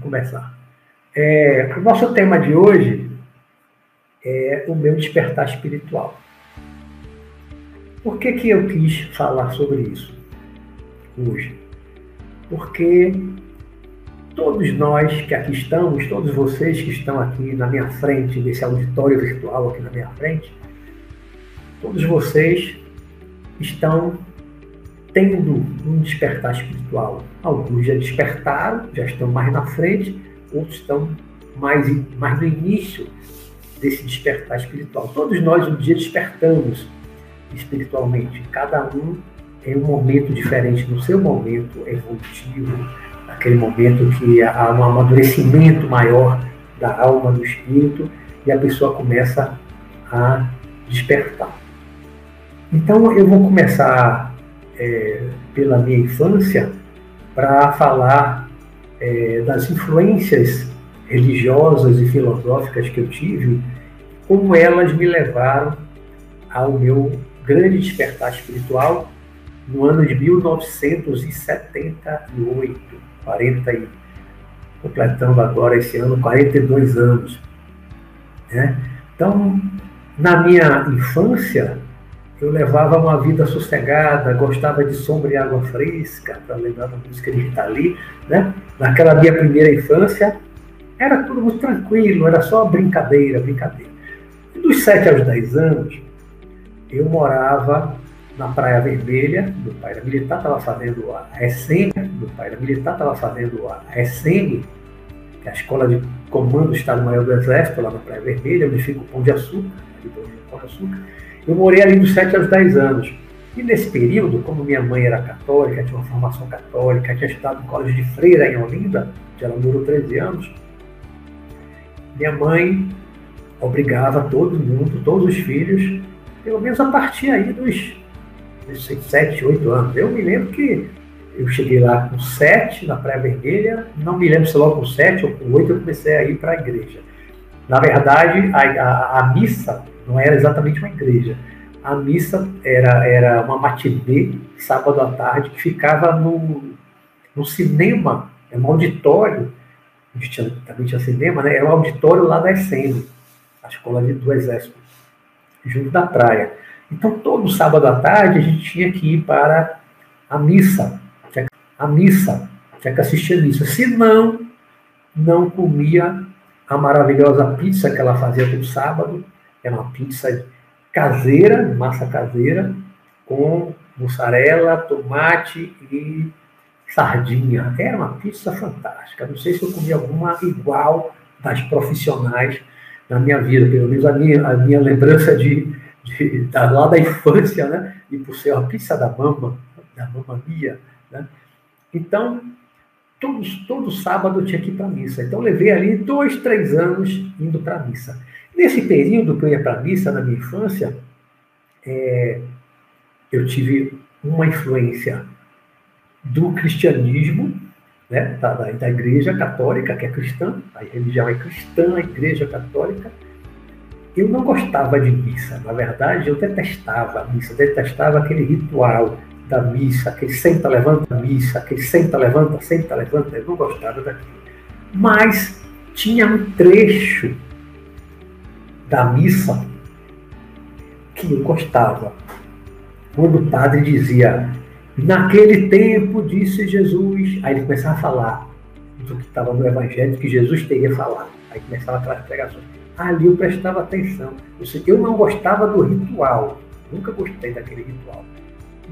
começar. É, o nosso tema de hoje é o meu despertar espiritual. Por que, que eu quis falar sobre isso hoje? Porque todos nós que aqui estamos, todos vocês que estão aqui na minha frente, nesse auditório virtual aqui na minha frente, todos vocês estão tendo um despertar espiritual. Alguns já despertaram, já estão mais na frente, outros estão mais, mais no início desse despertar espiritual. Todos nós um dia despertamos espiritualmente, cada um em um momento diferente, no seu momento evolutivo, aquele momento que há um amadurecimento maior da alma, do espírito, e a pessoa começa a despertar. Então eu vou começar é, pela minha infância para falar é, das influências religiosas e filosóficas que eu tive, como elas me levaram ao meu grande despertar espiritual no ano de 1978, 40 e, completando agora esse ano 42 anos. Né? Então, na minha infância, eu levava uma vida sossegada, gostava de sombra e água fresca, para lembrar da música de Rita Lee, né? Naquela minha primeira infância, era tudo muito tranquilo, era só brincadeira, brincadeira. E dos 7 aos 10 anos, eu morava na Praia Vermelha, meu pai era militar, estava fazendo a SM, meu pai era militar, estava fazendo a SM, que é a Escola de Comando do Estado-Maior do Exército, lá na Praia Vermelha, onde fica o Pão de Açúcar, do Pão de Açúcar. Eu morei ali dos 7 aos 10 anos. E nesse período, como minha mãe era católica, tinha uma formação católica, tinha estudado no colégio de freira em Olinda, onde ela morou 13 anos, minha mãe obrigava todo mundo, todos os filhos, pelo menos a partir aí dos, dos 7, 8 anos. Eu me lembro que eu cheguei lá com 7 na Praia Vermelha, não me lembro se logo com 7 ou com 8 eu comecei a ir para a igreja. Na verdade, a, a, a missa não era exatamente uma igreja. A missa era, era uma matinê, sábado à tarde, que ficava no, no cinema, é um auditório, tinha, também tinha cinema, né? era um auditório lá da SM, a escola do Exército, junto da praia. Então, todo sábado à tarde, a gente tinha que ir para a missa, a missa, tinha que assistir a missa. Se não, não comia a maravilhosa pizza que ela fazia todo sábado, era uma pizza caseira, massa caseira, com mussarela, tomate e sardinha. Era uma pizza fantástica. Não sei se eu comi alguma igual das profissionais na minha vida, pelo menos a minha, a minha lembrança de, de, da, lá da infância, né? E por ser a pizza da mama, da mama mia, né? Então, todos, todo sábado eu tinha que ir para missa. Então, levei ali dois, três anos indo para missa. Nesse período que eu ia para a missa, na minha infância, é, eu tive uma influência do cristianismo, né, da, da, igreja católica, que é cristã, a religião é cristã, a igreja católica. Eu não gostava de missa, na verdade, eu detestava a missa, detestava aquele ritual da missa, aquele senta, levanta missa, aquele senta, levanta, senta, levanta, eu não gostava daquilo. Mas tinha um trecho da missa que eu gostava. Quando o padre dizia, naquele tempo disse Jesus, aí ele começava a falar do que estava no Evangelho, que Jesus teria falado. Aí começava aquelas pregações. Ali eu prestava atenção. Eu, sei, eu não gostava do ritual, nunca gostei daquele ritual.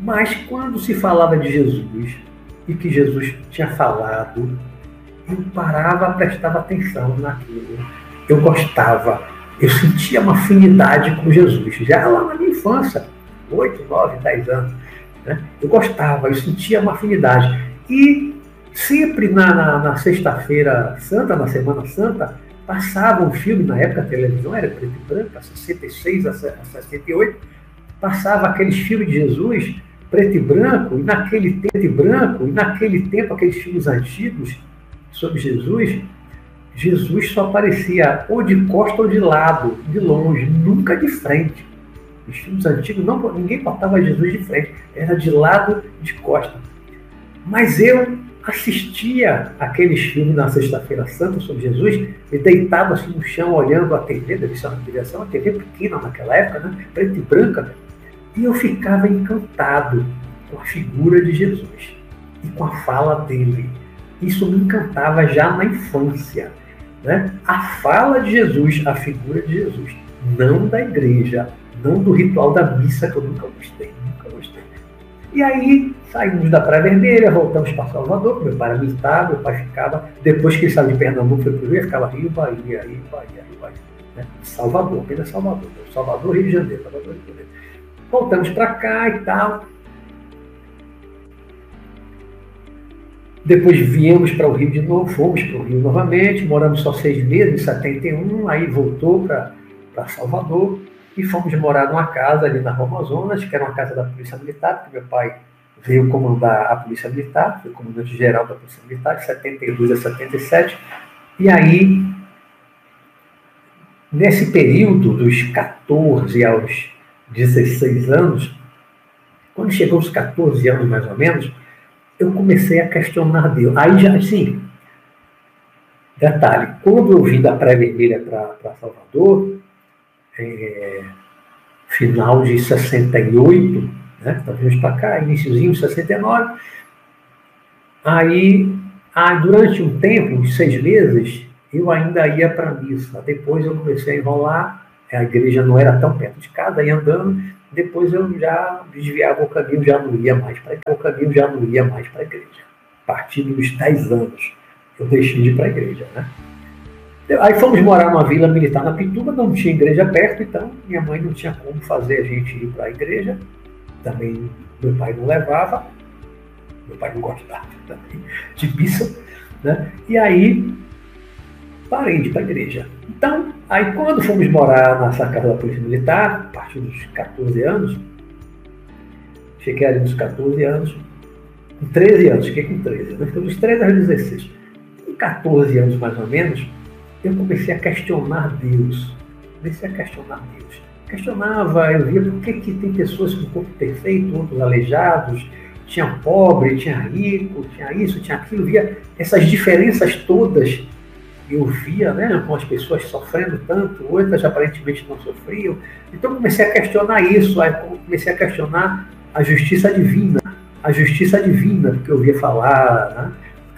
Mas quando se falava de Jesus e que Jesus tinha falado, eu parava, prestava atenção naquilo. Eu gostava eu sentia uma afinidade com Jesus, já lá na minha infância, 8, 9, 10 anos. Né? Eu gostava, eu sentia uma afinidade. E sempre na, na, na Sexta-feira Santa, na Semana Santa, passava um filme, na época a televisão era preto e branco, 66 a 68, passava aqueles filmes de Jesus preto e branco, e naquele preto e branco, e naquele tempo aqueles filmes antigos sobre Jesus, Jesus só aparecia ou de costa ou de lado, de longe, nunca de frente. Os filmes antigos, não, ninguém botava Jesus de frente, era de lado, de costa. Mas eu assistia aqueles filmes na Sexta-feira Santa sobre Jesus e deitava assim no chão olhando a TV, deve ser uma TV pequena naquela época, né? preta e branca, e eu ficava encantado com a figura de Jesus e com a fala dele. Isso me encantava já na infância. Né? A fala de Jesus, a figura de Jesus, não da igreja, não do ritual da missa, que eu nunca gostei, nunca gostei. E aí saímos da Praia Vermelha, voltamos para Salvador, meu pai era meu pai ficava, depois que ele saiu de Pernambuco, foi para o Rio, ficava Rio, Bahia, Rio, Bahia, Rio, Bahia. Né? Salvador, apenas Salvador, Salvador, Rio de Janeiro, Salvador, Rio de Janeiro. Voltamos para cá e tal. Depois viemos para o Rio de novo, fomos para o Rio novamente, moramos só seis meses, em 71, aí voltou para Salvador e fomos morar numa casa ali na Rua Amazonas, que era uma casa da Polícia Militar, porque meu pai veio comandar a Polícia Militar, foi comandante-geral da Polícia Militar, de 72 a 77, e aí, nesse período dos 14 aos 16 anos, quando chegou aos 14 anos mais ou menos, eu comecei a questionar Deus. Aí já, assim, detalhe, quando eu vim da Praia Vermelha para Salvador, é, final de 68, né? talvez para cá, iníciozinho de 69, aí, ah, durante um tempo, uns seis meses, eu ainda ia para a missa. Depois eu comecei a enrolar, a igreja não era tão perto de casa, ia andando, depois eu já desviava o caminho, já não ia mais para o caminho, já não ia mais para a igreja. A partir dos 10 anos, eu deixei de ir para a igreja, né? Aí fomos morar numa vila militar na Pituba, não tinha igreja perto, então minha mãe não tinha como fazer a gente ir para a igreja. Também meu pai não levava, meu pai não gostava também de missa, né? E aí parei de ir para a igreja. Então, aí quando fomos morar nessa casa da Polícia Militar, a partir dos 14 anos, cheguei ali nos 14 anos, com 13 anos, fiquei com 13, né? Então, dos 13 aos 16. Com 14 anos mais ou menos, eu comecei a questionar Deus. Comecei a questionar Deus. Questionava, eu via por que, que tem pessoas com corpo perfeito, outros aleijados, tinha pobre, tinha rico, tinha isso, tinha aquilo, via essas diferenças todas. Eu via, né, com as pessoas sofrendo tanto, outras aparentemente não sofriam. Então comecei a questionar isso, aí comecei a questionar a justiça divina, a justiça divina, porque eu via falar, né,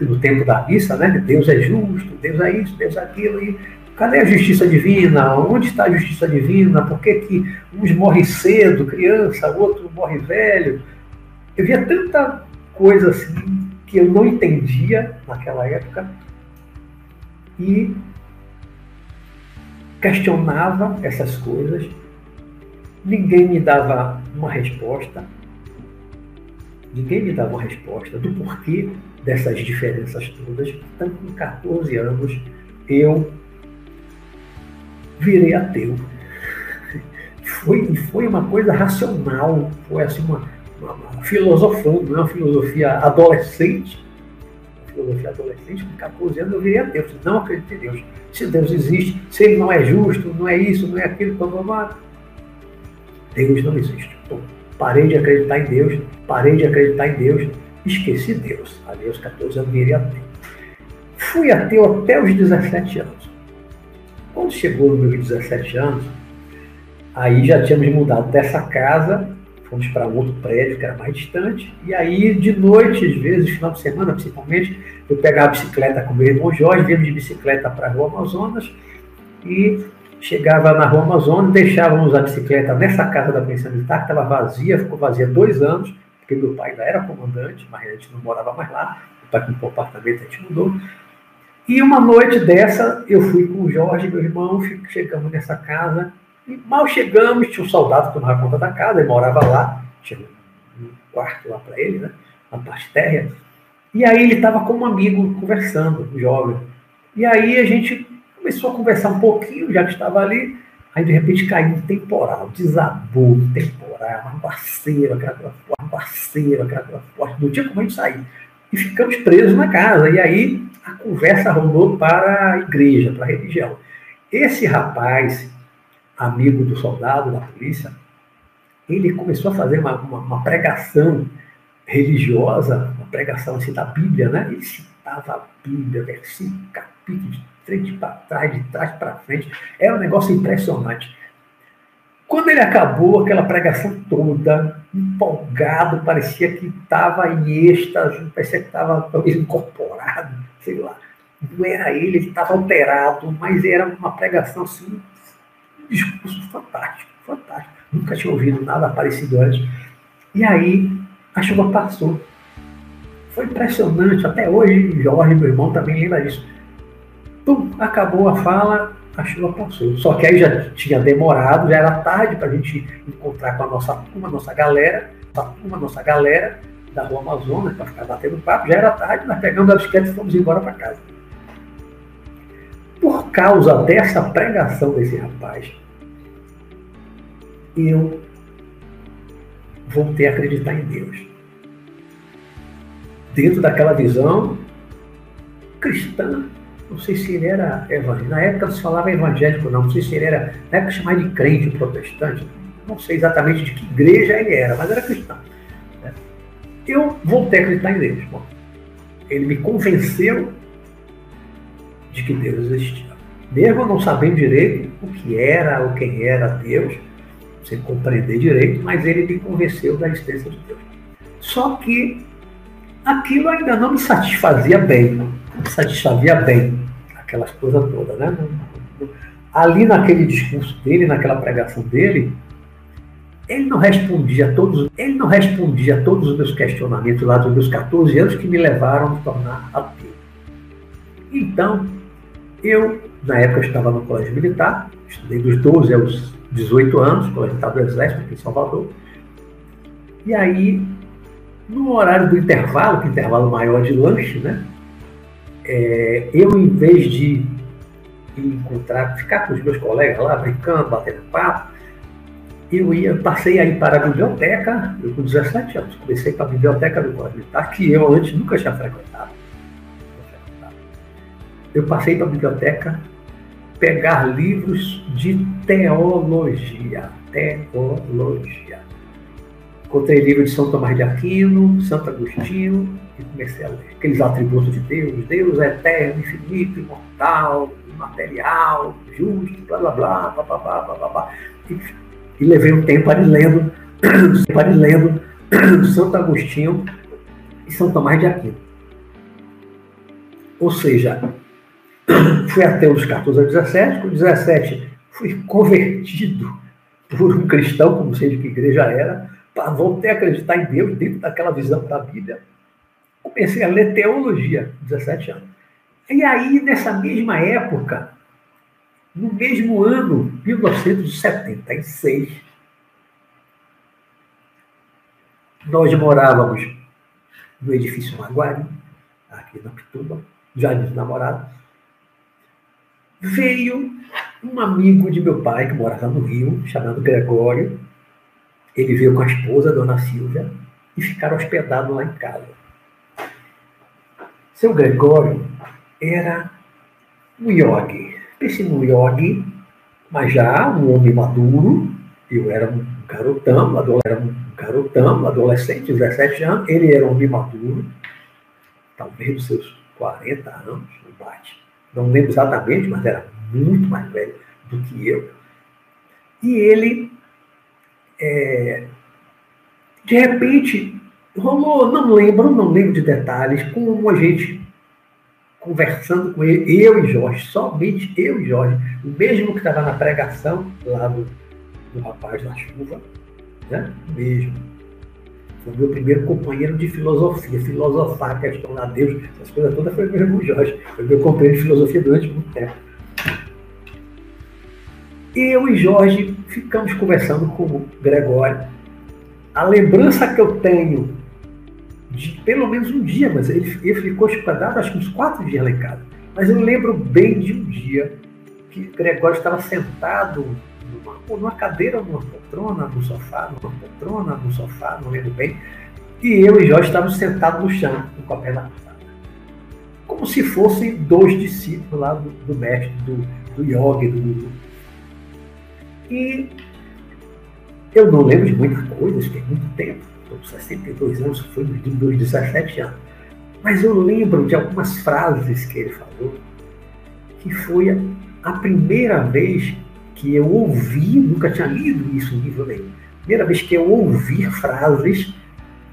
no tempo da missa, né? Deus é justo, Deus é isso, Deus é aquilo. E cadê a justiça divina? Onde está a justiça divina? Por que, que uns morrem cedo, criança, outro morre velho? Eu via tanta coisa assim que eu não entendia naquela época e questionava essas coisas. Ninguém me dava uma resposta. Ninguém me dava uma resposta do porquê dessas diferenças todas. Então, com 14 anos, eu virei ateu. Foi, foi uma coisa racional, foi assim uma, uma, uma filosofando, uma filosofia adolescente. Uma filosofia adolescente, com 14 anos eu virei ateu. Não acredito em Deus. Se Deus existe, se ele não é justo, não é isso, não é aquilo, blá, Deus não existe. Parei de acreditar em Deus, parei de acreditar em Deus, esqueci Deus. Ali aos 14 anos virei ateu. Fui ateu até os 17 anos. Quando chegou nos meus 17 anos, aí já tínhamos mudado dessa casa, fomos para outro prédio que era mais distante, e aí de noite, às vezes, final de semana principalmente, eu pegava a bicicleta com meu irmão Jorge, viemos de bicicleta para a Rua Amazonas, e chegava na Rua Amazonas, deixávamos a bicicleta nessa casa da Polícia Militar, que estava vazia, ficou vazia dois anos, porque meu pai ainda era comandante, mas a gente não morava mais lá, meu pai comprou apartamento, a gente mudou. E uma noite dessa, eu fui com o Jorge, meu irmão, chegamos nessa casa, e mal chegamos, tinha um soldado que tomava conta da casa, ele morava lá, tinha um quarto lá para ele, né, na parte térrea, e aí ele estava com um amigo conversando, um jovem. E aí a gente começou a conversar um pouquinho, já que estava ali, Aí de repente caiu um temporal, desabou um temporal, uma parceira, aquela coisa forte, uma parceira, aquela coisa forte, não tinha como a gente sair. E ficamos presos na casa. E aí a conversa rolou para a igreja, para a religião. Esse rapaz, amigo do soldado da polícia, ele começou a fazer uma, uma, uma pregação religiosa, uma pregação assim da Bíblia, né? Ele citava a Bíblia, versículo, capítulo, de frente para trás, de trás para frente. Era um negócio impressionante. Quando ele acabou aquela pregação toda, empolgado, parecia que estava em êxtase, parecia que estava incorporado, sei lá. Não era ele, ele estava alterado, mas era uma pregação assim, discurso fantástico, fantástico. Nunca tinha ouvido nada parecido antes. E aí a chuva passou. Foi impressionante, até hoje, Jorge, meu irmão, também lembra disso. Pum, acabou a fala, a chuva passou. Só que aí já tinha demorado, já era tarde para a gente encontrar com a nossa turma, nossa galera, a turma, nossa galera da Rua Amazonas, para ficar batendo papo. Já era tarde, nós pegamos a bicicleta e fomos embora para casa. Por causa dessa pregação desse rapaz, eu voltei a acreditar em Deus. Dentro daquela visão cristã, não sei se ele era evangélico, na época não se falava evangélico não, não sei se ele era, na época chamava de crente protestante, não sei exatamente de que igreja ele era, mas era cristão. Né? Eu voltei a acreditar em Deus. Bom, ele me convenceu de que Deus existia. Mesmo não sabendo direito o que era ou quem era Deus, sem compreender direito, mas ele me convenceu da existência de Deus. Só que aquilo ainda não me satisfazia bem, me satisfazia bem, aquelas coisas todas, né? Ali naquele discurso dele, naquela pregação dele, ele não respondia a todos, ele não respondia a todos os meus questionamentos lá dos meus 14 anos que me levaram a me tornar ateu. Então, eu, na época, estava no colégio militar, estudei dos 12 aos 18 anos, colégio militar do Exército, aqui em Salvador. E aí, no horário do intervalo, que é intervalo maior de lanche, né? É, eu, em vez de encontrar, ficar com os meus colegas lá, brincando, batendo papo, eu ia, passei aí para a biblioteca, eu com 17 anos, comecei para a biblioteca do Colégio Militar, que eu antes nunca tinha frequentado. Eu passei para a biblioteca pegar livros de teologia. Teologia. Encontrei livro de São Tomás de Aquino, Santo Agostinho, e comecei a ler. Aqueles atributos de Deus, Deus é eterno, infinito, imortal, imaterial, justo, blá blá blá, blá blá blá, blá, blá. E, e levei um tempo ali lendo, ali lendo Santo Agostinho e São Tomás de Aquino. Ou seja, fui até os 14 a 17, com 17 fui convertido por um cristão, como sei de que igreja era, para voltei a acreditar em Deus dentro daquela visão da Bíblia. Comecei a ler teologia, 17 anos. E aí, nessa mesma época, no mesmo ano, 1976, nós morávamos no edifício Maguari, aqui na Pituba, Jardim dos Namorados, veio um amigo de meu pai, que morava no Rio, chamado Gregório. Ele veio com a esposa, a dona Silvia, e ficaram hospedados lá em casa. Seu Gregório era um yogi. Pense num yogi, mas já um homem maduro. Eu era um garotão, era um garotão, adolescente, 17 anos. Ele era um homem maduro, talvez dos seus 40 anos, no bate não lembro exatamente, mas era muito mais velho do que eu. E ele, é, de repente, rolou, não lembro, não lembro de detalhes, como a gente conversando com ele, eu e Jorge, somente eu e Jorge, o mesmo que estava na pregação lá do, rapaz da chuva, né? o mesmo foi meu primeiro companheiro de filosofia, filosofar a questão Deus, essas coisas todas foi meu irmão Jorge. Foi meu companheiro de filosofia durante muito tempo. Eu e Jorge ficamos conversando com o Gregório. A lembrança que eu tenho de pelo menos um dia, mas ele, ele ficou hospedado acho que uns quatro dias lá em casa. Mas eu lembro bem de um dia que Gregório estava sentado numa, cadeira, numa poltrona, no sofá, numa poltrona, no sofá, não lembro bem. E eu e Jorge estávamos sentados no chão, com o papel na calçada. Como se fossem dois discípulos lá do, do mestre, do, do yoga, do, E eu não lembro de muita coisa, tem muito tempo, estou 62 anos, foi de meus 17 anos. Mas eu lembro de algumas frases que ele falou, que foi a primeira vez que eu ouvi, nunca tinha lido isso em livro nenhum, primeira vez que eu ouvi frases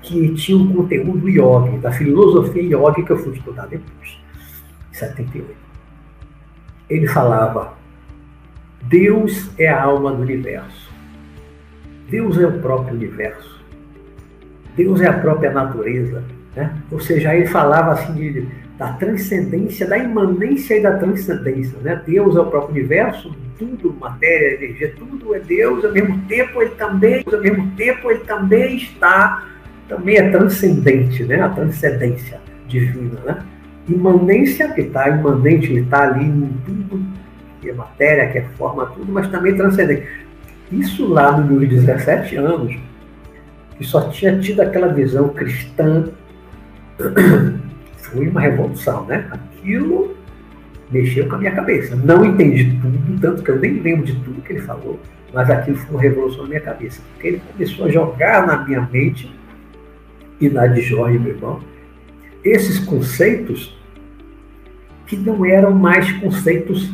que tinham conteúdo yogi, da filosofia yogi que eu fui estudar depois, em 78. Ele falava: Deus é a alma do universo. Deus é o próprio universo. Deus é a própria natureza. Né? Ou seja, ele falava assim de, da transcendência, da imanência e da transcendência. Né? Deus é o próprio universo, tudo, matéria, energia, tudo é Deus, ao mesmo tempo ele também, ao mesmo tempo ele também está, também é transcendente, né? a transcendência divina. Né? Imanência, que está imanente, ele está ali em tudo, que é matéria, que é forma, tudo, mas também transcendente. Isso lá nos meus 17 anos, que só tinha tido aquela visão cristã, foi uma revolução, né? Aquilo mexeu com a minha cabeça. Não entendi tudo, tanto que eu nem lembro de tudo que ele falou, mas aquilo foi uma revolução na minha cabeça. Porque ele começou a jogar na minha mente e na de Jorge, meu irmão, esses conceitos que não eram mais conceitos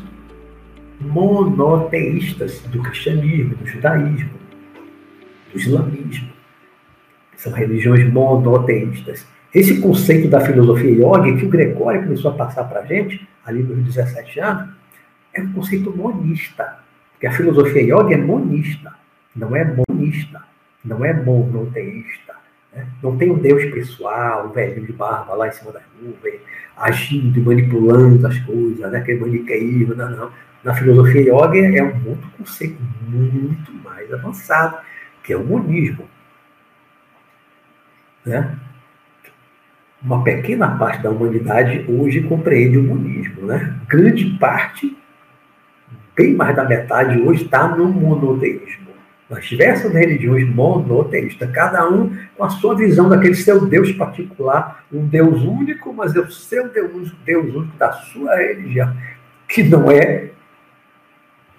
monoteístas do cristianismo, do judaísmo, do islamismo. São religiões monoteístas. Esse conceito da filosofia yoga que o Gregório começou a passar para a gente, ali nos 17 anos, é um conceito monista. Porque a filosofia yoga é monista, não é monista, não é monoteísta. Né? Não tem um Deus pessoal, um velhinho de barba lá em cima das nuvens, agindo e manipulando as coisas, né? aquele maniqueísmo, não, não na filosofia yoga é um outro conceito muito mais avançado, que é o monismo. Né? Uma pequena parte da humanidade hoje compreende o monismo. Né? Grande parte, bem mais da metade hoje, está no monoteísmo. As diversas religiões monoteístas, cada um com a sua visão daquele seu Deus particular, um Deus único, mas é o seu Deus, Deus único da sua religião, que não é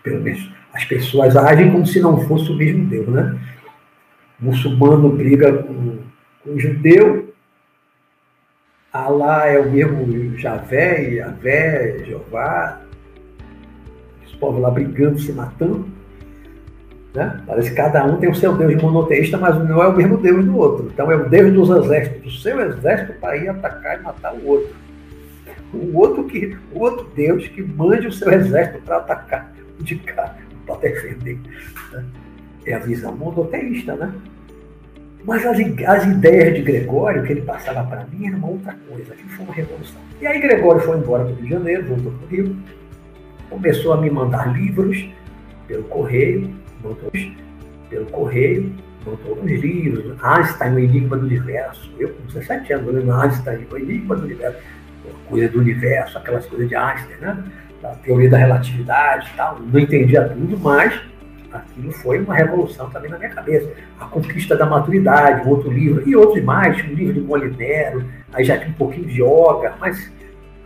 pelo menos as pessoas agem como se não fosse o mesmo Deus, né? O muçulmano briga com, com o judeu, Alá é o mesmo Javé, Javé, Jeová, os povos lá brigando, se matando. Né? Parece que cada um tem o seu Deus monoteísta, mas não é o mesmo Deus do outro. Então é o Deus dos exércitos, do seu exército para ir atacar e matar o outro. O outro, que, o outro Deus que mande o seu exército para atacar de cá para defender. Né? É a visão monoteísta, né? Mas as, as ideias de Gregório, que ele passava para mim, era uma outra coisa, que foi uma revolução. E aí Gregório foi embora para o Rio de Janeiro, voltou para o Rio, começou a me mandar livros pelo correio, mandou pelo correio, mandou uns livros, Einstein, o Enigma do Universo. Eu, com 17 anos, lendo Einstein, o Enigma do Universo, coisa do universo, aquelas coisas de Einstein, né? da teoria da relatividade e tal, não entendia tudo, mas aquilo foi uma revolução também na minha cabeça. A Conquista da Maturidade, um outro livro, e outros mais, um livro de Molinero, aí já tinha um pouquinho de yoga, mas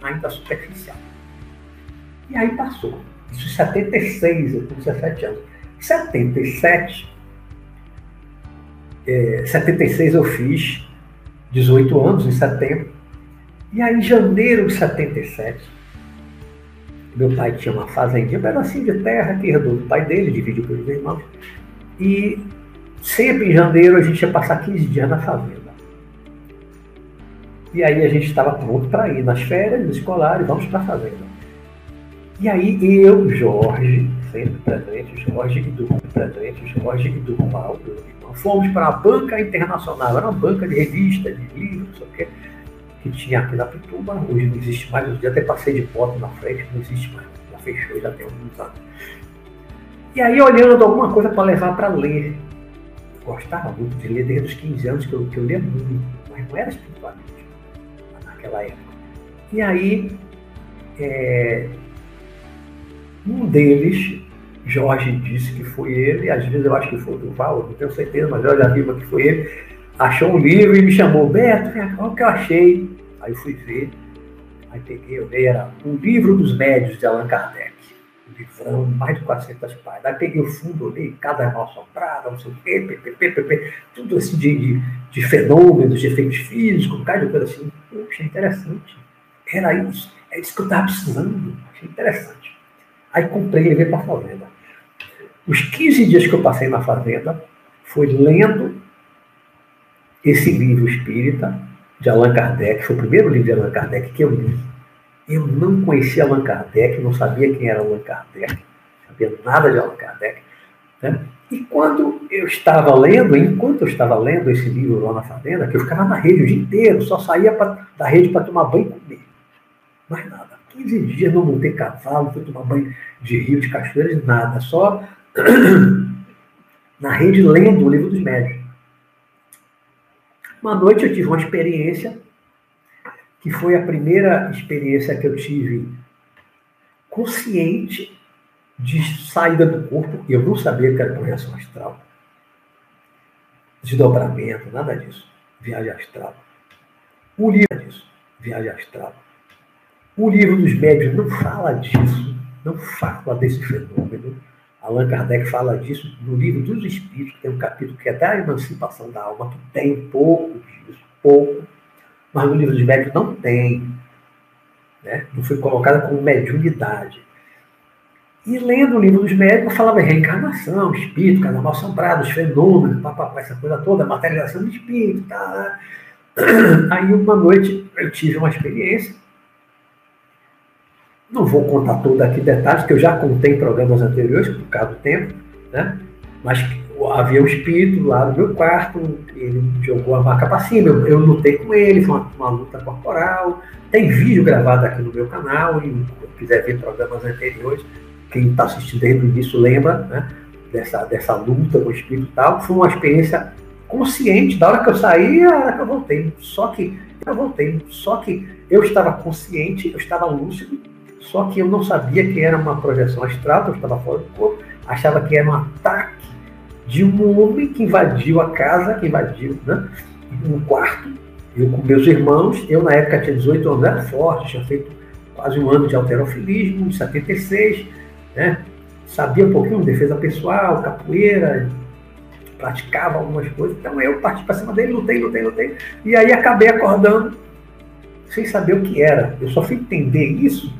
ainda superficial. E aí passou. Isso em 76, eu com 17 anos. 77, é, 76 eu fiz 18 anos, em setembro. E aí, em janeiro de 77, meu pai tinha uma fazendinha, um pedacinho de terra que herdou do pai dele, dividiu pelos irmãos. E sempre em janeiro a gente ia passar 15 dias na fazenda. E aí a gente estava pronto para ir nas férias escolares, vamos para a fazenda. E aí eu, Jorge, sempre presente, Jorge e Durval, presente, Jorge e Durval, fomos para a banca internacional, era uma banca de revista, de livros, não sei o quê que tinha aqui na Pituba, hoje não existe mais, eu até passei de foto na frente, não existe mais, já fechou, já tem alguns anos. E aí olhando alguma coisa para levar para ler, gostava muito de ler desde os 15 anos que eu, que eu lia muito, mas não era espiritualmente naquela época. E aí, é, um deles, Jorge disse que foi ele, às vezes eu acho que foi o Duval, não tenho certeza, mas eu já vi que foi ele, achou um livro e me chamou, Beto, olha o que eu achei. Aí eu fui ver, aí peguei, eu li, era O Livro dos Médios de Allan Kardec. livrão, mais de 400 páginas. Aí peguei o fundo ali, cada mal soprada, não sei o quê, ppp, tudo assim de, de, de, fenômenos, de efeitos físicos, um bocado de coisa assim. Eu achei interessante. Era isso, é isso que eu estava precisando. Achei interessante. Aí comprei e levei para a fazenda. Os 15 dias que eu passei na fazenda foi lendo esse livro espírita de Allan Kardec, foi o primeiro livro de Allan Kardec que eu li. Eu não conhecia Allan Kardec, não sabia quem era Allan Kardec, não sabia nada de Allan Kardec. Né? E quando eu estava lendo, enquanto eu estava lendo esse livro lá na fazenda, que eu ficava na rede o dia inteiro, só saía pra, da rede para tomar banho e comer. Mais nada. 15 dias não montei cavalo, fui tomar banho de rio, de cachoeiras, nada. Só na rede lendo o livro dos médios. Uma noite eu tive uma experiência, que foi a primeira experiência que eu tive consciente de saída do corpo. Eu não sabia que era projeção astral. Desdobramento, nada disso. Viagem astral. O livro disso, viagem astral. O livro dos médios não fala disso, não fala desse fenômeno. Allan Kardec fala disso no livro dos Espíritos, tem um capítulo que é da emancipação da alma, que tem pouco disso, pouco, mas no livro dos médios não tem. Né? Não foi colocada como mediunidade. E lendo o livro dos médicos, falava reencarnação, espírito, carnaval assombrado, os fenômenos, papapá, essa coisa toda, materialização do espírito. Tá. Aí uma noite eu tive uma experiência não vou contar toda aqui detalhes, que eu já contei em programas anteriores, por causa do tempo, né? Mas havia um espírito lá no meu quarto, ele jogou a marca para cima, eu, eu, lutei com ele, foi uma, uma, luta corporal. Tem vídeo gravado aqui no meu canal, e se quiser ver programas anteriores, quem está assistindo desde o início lembra né, dessa, dessa luta com o espírito e tal. Foi uma experiência consciente, da hora que eu saí, a hora que eu voltei. Só que eu voltei, só que eu estava consciente, eu estava lúcido, só que eu não sabia que era uma projeção astral, eu estava fora do corpo, achava que era um ataque de um homem que invadiu a casa, que invadiu né, um quarto. Eu com meus irmãos, eu na época tinha 18 anos, era forte, tinha feito quase um ano de alterofilismo, em 76, né, sabia um pouquinho de defesa pessoal, capoeira, praticava algumas coisas. Então eu parti para cima dele, lutei, lutei, lutei. E aí acabei acordando sem saber o que era. Eu só fui entender isso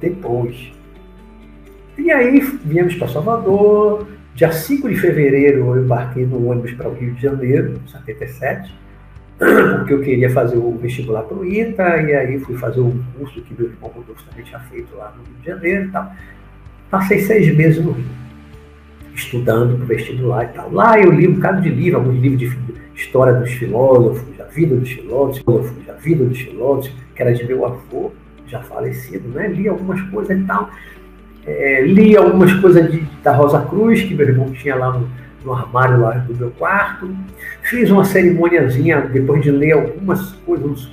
depois. E aí viemos para Salvador. Dia 5 de fevereiro eu embarquei no ônibus para o Rio de Janeiro, 77, porque eu queria fazer o vestibular para o ITA, e aí fui fazer o curso que meu irmão Rodolfo também tinha feito lá no Rio de Janeiro e tal. Passei seis meses no Rio, estudando para o vestibular e tal. Lá eu li um bocado de livro, alguns livros de história dos filósofos, da vida dos filósofos, da vida dos filósofos, que era de meu avô já falecido, né? Li algumas coisas e tal. É, li algumas coisas de, da Rosa Cruz, que meu irmão tinha lá no, no armário lá do meu quarto. Fiz uma cerimoniazinha, depois de ler algumas coisas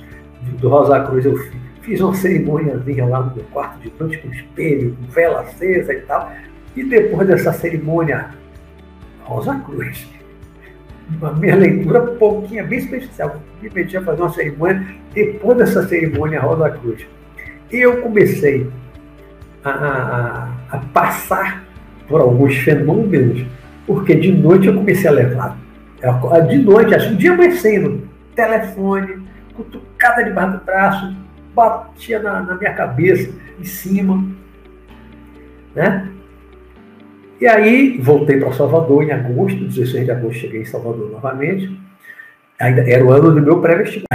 do Rosa Cruz, eu fiz, fiz uma cerimoniazinha lá no meu quarto de noite com espelho, com vela acesa e tal. E depois dessa cerimônia, Rosa Cruz, a minha leitura pouquinha, bem especial, me meti a fazer uma cerimônia depois dessa cerimônia Rosa Cruz eu comecei a, a, a, passar por alguns fenômenos, porque de noite eu comecei a levar. De noite, assim, um dia amanhecendo, telefone, cutucada debaixo do braço, batia na, na minha cabeça, em cima. Né? E aí voltei para Salvador em agosto, 16 de agosto cheguei em Salvador novamente. Ainda era o ano do meu pré-vestibular,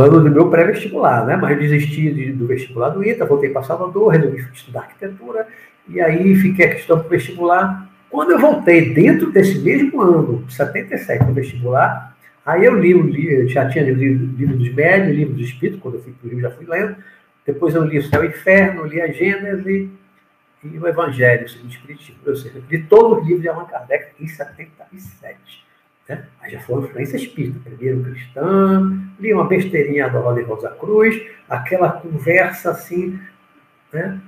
ano do meu pré-vestibular, né? Mas desisti de, do vestibular do ITA, voltei para Salvador, resolvi estudar arquitetura, e aí fiquei a questão do vestibular. Quando eu voltei dentro desse mesmo ano, 77, no vestibular, aí eu li o livro, já tinha lido o livro dos médios, livro dos espíritos, quando eu fui para o já fui lendo. Depois eu li o Céu e o Inferno, li a Gênese e o Evangelho, o Espiritismo. Ou seja, li todos os livros de Allan Kardec em 77. Né? Aí já foi influência espírita. Primeiro cristã, li uma besteirinha da Rosa Rosa Cruz, aquela conversa assim, né?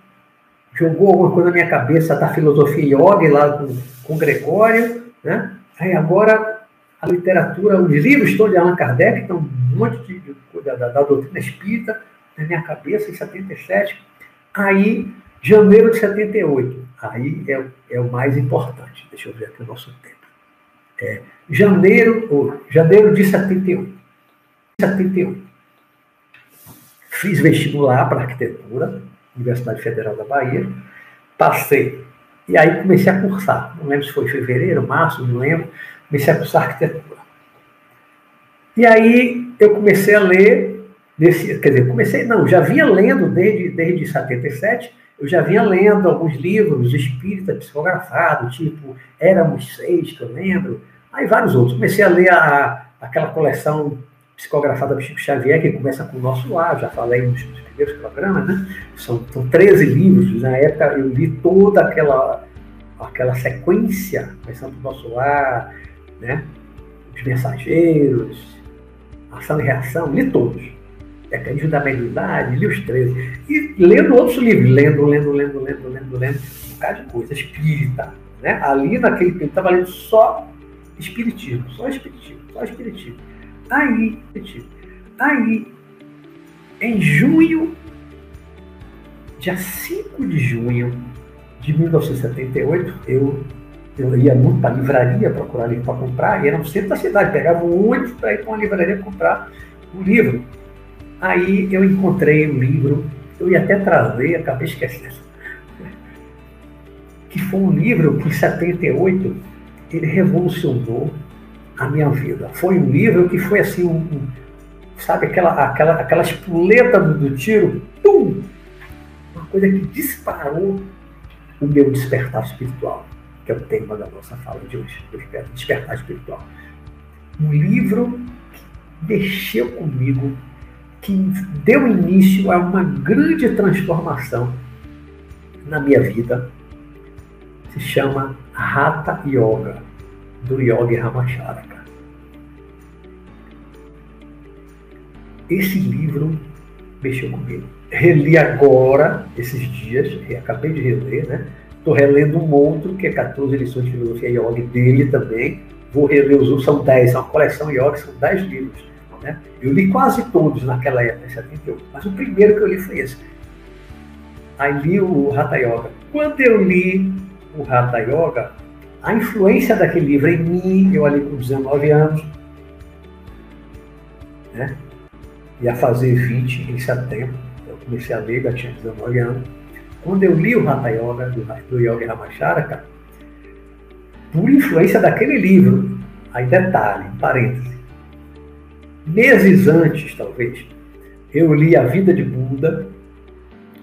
jogou alguma coisa na minha cabeça da filosofia yoga lá com, com Gregório. Né? Aí agora a literatura, os livros todos de Allan Kardec, tem um monte de, de da, da, da doutrina espírita na minha cabeça em 77. Aí, janeiro de 78. aí é, é o mais importante. Deixa eu ver aqui o nosso tempo. É, janeiro, ou, janeiro de 78. 78. Fiz vestibular para arquitetura, Universidade Federal da Bahia. Passei. E aí comecei a cursar. Não lembro se foi fevereiro, março, não lembro. Comecei a cursar arquitetura. E aí eu comecei a ler, nesse, quer dizer, comecei, não, já vinha lendo desde, desde 77, eu já vinha lendo alguns livros espíritas psicografados, tipo Éramos Seis, que eu lembro, aí vários outros. Comecei a ler a, aquela coleção psicografada do Chico Xavier, que começa com o Nosso Lar, já falei nos, nos primeiros programas, né? São, são 13 livros, na época eu li toda aquela, aquela sequência, começando do Nosso Lar, né? Os Mensageiros, Ação e Reação, li todos. Mecanismo da Mediunidade, li os 13. E lendo outros livros, lendo, lendo, lendo, lendo, lendo, lendo, um bocado de coisa, espírita. Né? Ali naquele tempo, estava lendo só espiritismo, só espiritismo, só espiritismo. Aí, aí, em junho, dia 5 de junho de 1978, eu, eu ia muito para a livraria procurar livro para comprar, e era no centro da cidade, pegava um ônibus para ir para uma livraria comprar um livro. Aí eu encontrei um livro, eu ia até trazer, acabei esquecendo, que foi um livro que em 78 ele revolucionou a minha vida. Foi um livro que foi assim, um, um sabe, aquela, aquela, aquela espoleta do, do tiro, pum! Uma coisa que disparou o meu despertar espiritual, que é o tema da nossa fala de hoje, despertar espiritual. Um livro que mexeu comigo, que deu início a uma grande transformação na minha vida, se chama Hatha Yoga do Yogi Ramacharaka. Esse livro mexeu comigo. Reli agora, esses dias, acabei de reler, né? Estou relendo um outro, que é 14 lições de filosofia yoga dele também. Vou reler os outros, são 10, é uma coleção yoga, são 10 livros. Né? Eu li quase todos naquela época, em 78, mas o primeiro que eu li foi esse. Aí li o Hatha Yoga. Quando eu li o Hatha Yoga, a influência daquele livro em mim, eu ali com 19 anos, né? ia fazer 20 em setembro, eu comecei a ler, já tinha 19 anos. Quando eu li o Hatha Yoga, do, do Yogi Ramacharaka, por influência daquele livro, aí detalhe, parêntese, meses antes, talvez, eu li A Vida de Buda,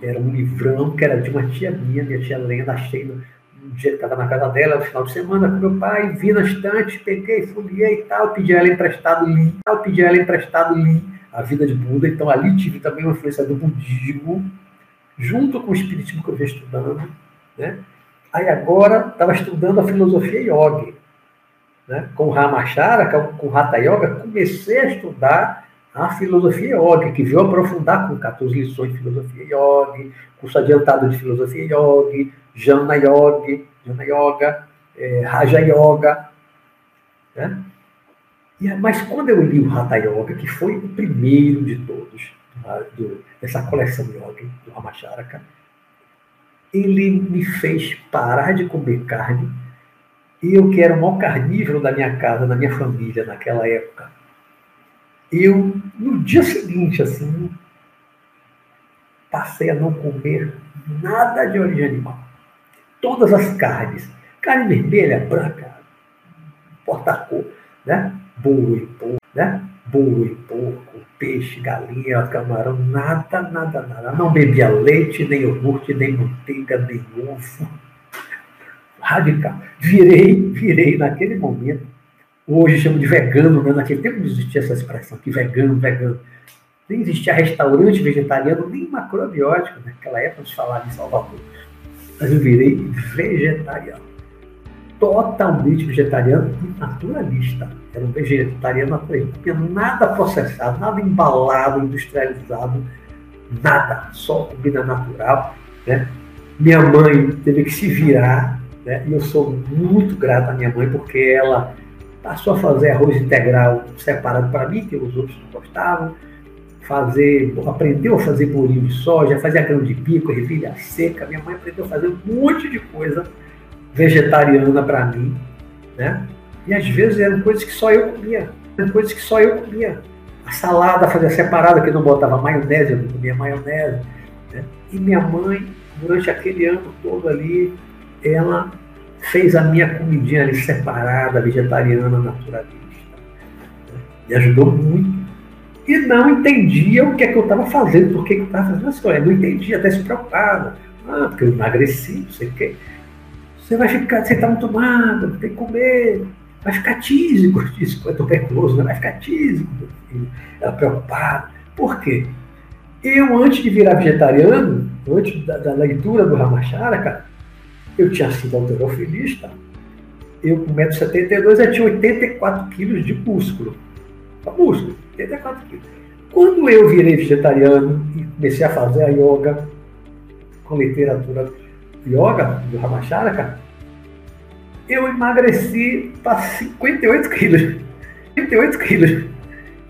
era um livrão que era de uma tia minha, minha tia Lenda, achei no, um dia estava na casa dela, no final de semana, com meu pai, vi na estante, peguei, folhei e tal, pedi ela emprestado, li, tal, pedi ela emprestado, li a vida de Buda. Então ali tive também uma influência do budismo, junto com o espiritismo que eu vinha estudando, né? Aí agora estava estudando a filosofia yoga, né? Com Ramacharaka, com Hatha Yoga, comecei a estudar a filosofia yoga, que veio aprofundar com 14 lições de filosofia yoga, curso adiantado de filosofia yoga, Jana Yoga, Jana Yoga, é, Raja Yoga. Né? E, mas quando eu li o Hatha Yoga, que foi o primeiro de todos, do, dessa coleção yoga do Ramacharaka, ele me fez parar de comer carne. E eu, que era o maior carnívoro da minha casa, da minha família naquela época, eu, no dia seguinte, assim, passei a não comer nada de origem animal todas as carnes. Carne vermelha, branca, porta-cor, né? Boi, porco, né? Boi, porco, peixe, galinha, camarão, nada, nada, nada. Não bebia leite, nem iogurte, nem manteiga, nem ovo. Radical. Virei, virei naquele momento. Hoje chamo de vegano, né? Naquele tempo não existia essa expressão que vegano, vegano. Nem existia restaurante vegetariano, nem macrobiótico. Naquela época se falava em Salvador mas eu virei vegetariano. Totalmente vegetariano e naturalista. Era um vegetariano naturalista. Não tinha nada processado, nada embalado, industrializado, nada. Só comida natural. Né? Minha mãe teve que se virar, né? e eu sou muito grato à minha mãe, porque ela passou a fazer arroz integral separado para mim, que os outros não gostavam fazer, aprendeu a fazer bolinho de soja, fazia grão de bico, ervilha seca. Minha mãe aprendeu a fazer um monte de coisa vegetariana para mim, né? E às vezes eram coisas que só eu comia, eram coisas que só eu comia. A salada fazia separada, que não botava maionese, eu não comia maionese. Né? E minha mãe, durante aquele ano todo ali, ela fez a minha comidinha ali separada, vegetariana, naturalista. Né? Me ajudou muito e não entendia o que é que eu estava fazendo, por que, eu estava fazendo as coisas. Não entendia, até se preocupava. Ah, porque eu emagreci, não sei o quê. Você vai ficar, você está muito magro, tem que comer, vai ficar tísico, tísico é tuberculoso, né? vai ficar tísico. Ela preocupada. Por quê? Eu, antes de virar vegetariano, antes da, da leitura do Ramacharaka, eu tinha sido alterofilista. Eu, com 1,72m, eu tinha 84 quilos de músculo. Músculo. 84 quilos. Quando eu virei vegetariano e comecei a fazer a yoga com literatura yoga do Ramacharaka, eu emagreci para 58 quilos. 58 quilos.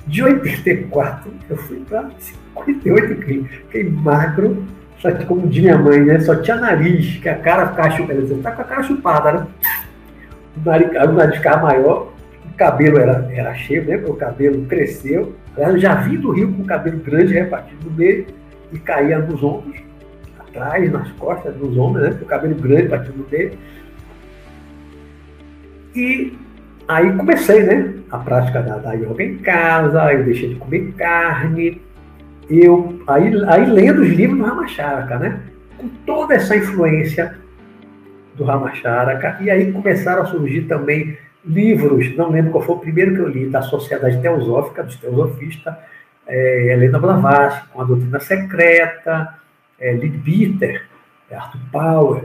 De 84, eu fui para 58 quilos. Fiquei magro, só que como diz minha mãe, né? Só tinha nariz, que a cara ficava chupada. Você tá com a cara chupada, né? O nariz, o nariz ficava maior cabelo era, era cheio, né? O cabelo cresceu. Eu já vim do Rio com o cabelo grande repartido no meio e caía nos ombros, atrás, nas costas, nos ombros, né? O cabelo grande partido no meio. E aí comecei, né? A prática da, da yoga em casa, eu deixei de comer carne. Eu, aí, aí lendo os livros do Ramacharaka, né? Com toda essa influência do Ramacharaka. E aí começaram a surgir também livros, não lembro qual foi o primeiro que eu li, da Sociedade Teosófica, dos teosofistas, é, Helena Blavatsky, com a Doutrina Secreta, é, Leadbeater, é, Arthur Power,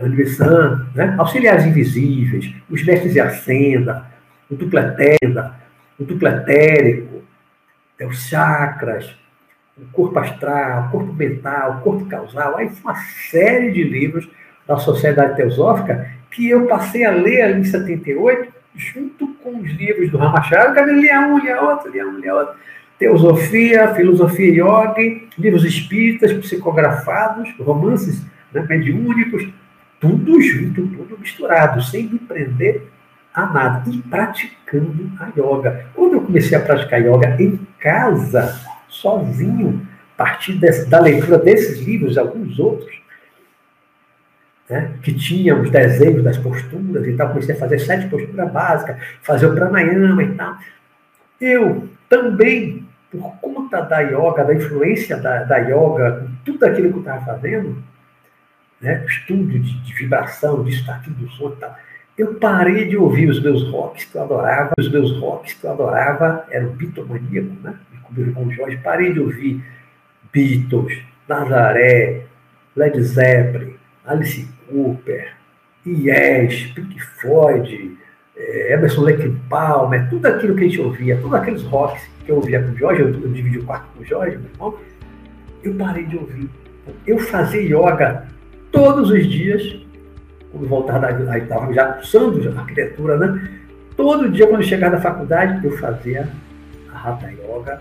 André San, né? Auxiliares Invisíveis, Os Mestres de Ascenda, o Dupla Tenda, o Dupla Etérico, é, os Chakras, o Corpo Astral, o Corpo Mental, o Corpo Causal, aí uma série de livros da Sociedade Teosófica que eu passei a ler ali em 78 junto com os livros do Ramacharaka, cada lia um, lia outro, lia um, lia outro. Teosofia, filosofia yoga, livros espíritas, psicografados, romances né, mediúnicos, tudo junto, tudo misturado, sem me prender a nada. E praticando a yoga. Quando eu comecei a praticar yoga em casa, sozinho, a partir da leitura desses livros, alguns outros, né, que tinha os desenhos das posturas e tal, comecei a fazer sete posturas básicas, fazer o pranayama e tal. Eu também, por conta da yoga, da influência da, da yoga, tudo aquilo que eu estava fazendo, né, estudo de, de vibração, de estatística do som e tal, eu parei de ouvir os meus rocks que eu adorava, os meus rocks que eu adorava eram bitomaníaco, né? Com meu irmão Jorge, parei de ouvir Beatles, Nazaré, Led Zeppelin, Alice Cooper, Yes, Pink Floyd, é, Emerson Lake Palmer, tudo aquilo que a gente ouvia, todos aqueles rocks que eu ouvia com o Jorge, eu, eu dividi o quarto com o Jorge, meu irmão, eu parei de ouvir. Eu fazia yoga todos os dias, quando voltava da aí estava já cursando a arquitetura, né? Todo dia, quando chegava da faculdade, eu fazia a Hatha Yoga,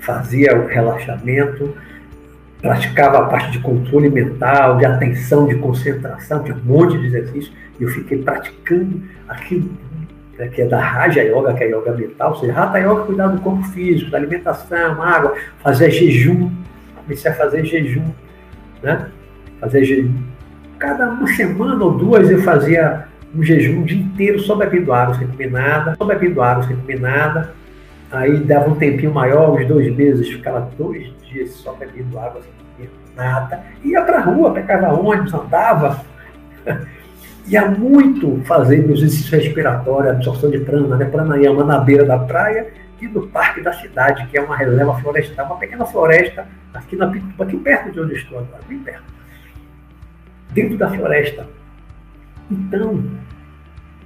fazia o relaxamento, praticava a parte de controle mental, de atenção, de concentração, tinha um monte de exercícios, e eu fiquei praticando aquilo né, que é da Raja Yoga, que é yoga mental, ou seja, Hatha Yoga cuidar do corpo físico, da alimentação, água, fazer jejum, comecei a fazer jejum, né? Fazer jejum. Cada uma semana ou duas eu fazia um jejum o dia inteiro só bebendo água, sem comer nada, só bebendo água, sem comer nada, Aí dava um tempinho maior, uns dois meses, ficava dois dias só bebendo água, sem comer nada. Ia para a rua, pegava ônibus, andava. Ia muito fazer meus exercícios respiratórios, absorção de prana, né? Pranayama na beira da praia e no parque da cidade, que é uma reserva florestal, uma pequena floresta, aqui na aqui perto de onde estou agora, bem perto. Dentro da floresta. Então,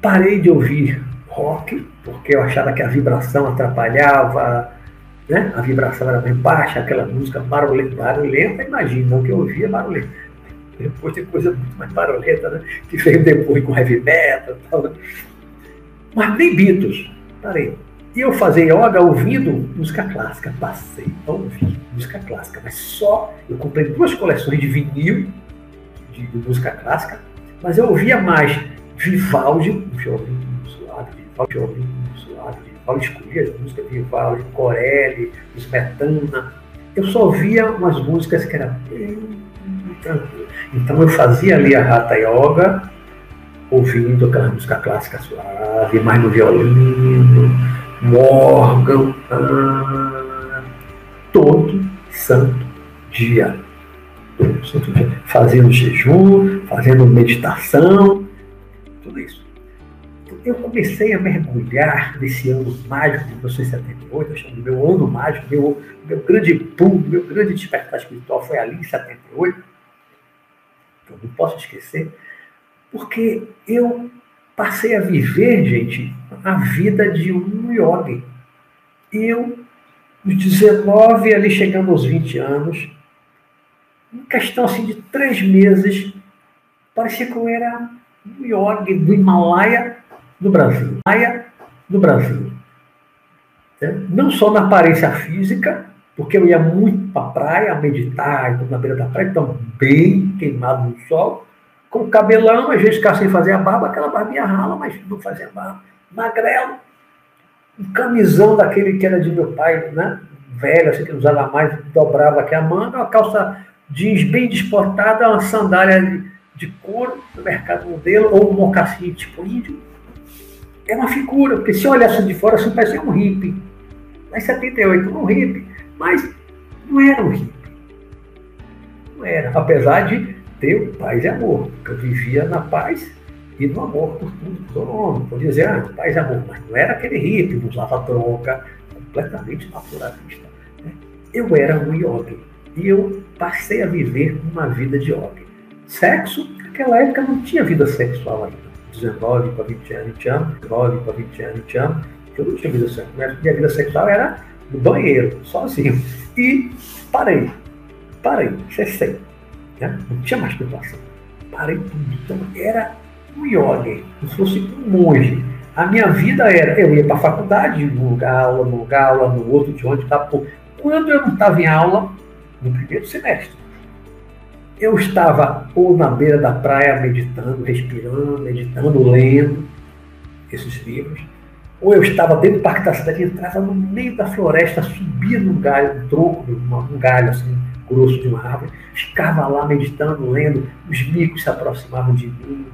parei de ouvir rock, porque eu achava que a vibração atrapalhava, né? a vibração era bem baixa, aquela música barulhenta, barulhenta imagina, o que eu ouvia barulhenta. Depois tem coisa muito mais barulhenta, né? que veio depois com heavy metal e tal. Né? Mas nem Beatles, parei. E eu fazia yoga ouvindo música clássica. Passei a ouvir música clássica, mas só. Eu comprei duas coleções de vinil de, de música clássica, mas eu ouvia mais Vivaldi, um violino Vivaldi, violino suave, Vivaldi escolhia as músicas de Vivaldi, Corelli, Smetana. Eu só ouvia umas músicas que eram bem tranquilas. Então eu fazia ali a Hatha Yoga, ouvindo aquela música clássica suave, mais no violino Morgan, ah, todo santo dia. Todo santo dia. Fazendo jejum, fazendo meditação, tudo isso. Eu comecei a mergulhar nesse ano mágico de 1978, eu chamo meu ano mágico, meu, meu grande boom, meu grande despertar espiritual foi ali em 78, que eu não posso esquecer, porque eu passei a viver, gente, a vida de um yogi. Eu, dos 19 ali chegando aos 20 anos, em questão assim de três meses, parecia que eu era um yogi do Himalaia no Brasil. Himalaia no Brasil. É, não só na aparência física, porque eu ia muito para a praia meditar, na beira da praia, então bem queimado no sol, com cabelão, às vezes ficava sem fazer a barba, aquela barbinha rala, mas não fazia barba. Magrelo, um camisão daquele que era de meu pai, né? Velho, assim, que não usava mais, dobrava aqui a manga, uma calça jeans bem desportada, uma sandália de, de couro no mercado modelo, ou um mocassim tipo índio. É uma figura, porque se olhasse de fora, assim, parecia um hippie. Mas 78, um hippie, mas não era um hippie. Não era, apesar de ter paz e amor. Eu vivia na paz e no amor por tudo, por todo mundo. Podia dizer, ah, paz e amor, mas não era aquele hippie, não usava droga, completamente naturalista. Né? Eu era um yogi e eu passei a viver uma vida de yogi. Sexo, naquela época não tinha vida sexual ainda. 19 para 20 anos, 20 anos, 19 para 20 anos, 20 anos, eu não tinha vida sexual. Minha vida sexual era no banheiro, sozinho. E parei, parei, cessei. Né? Não tinha mais preocupação. Parei tudo. Então era um yogi, como se fosse um monge. A minha vida era, eu ia para a faculdade, num lugar aula, num lugar aula, no outro, de onde estava. Quando eu não estava em aula, no primeiro semestre, eu estava ou na beira da praia meditando, respirando, meditando, lendo esses livros, ou eu estava dentro do parque da cidade, entrava no meio da floresta, subia num galho, um tronco, um galho assim, grosso de uma árvore, ficava lá meditando, lendo, os micos se aproximavam de mim.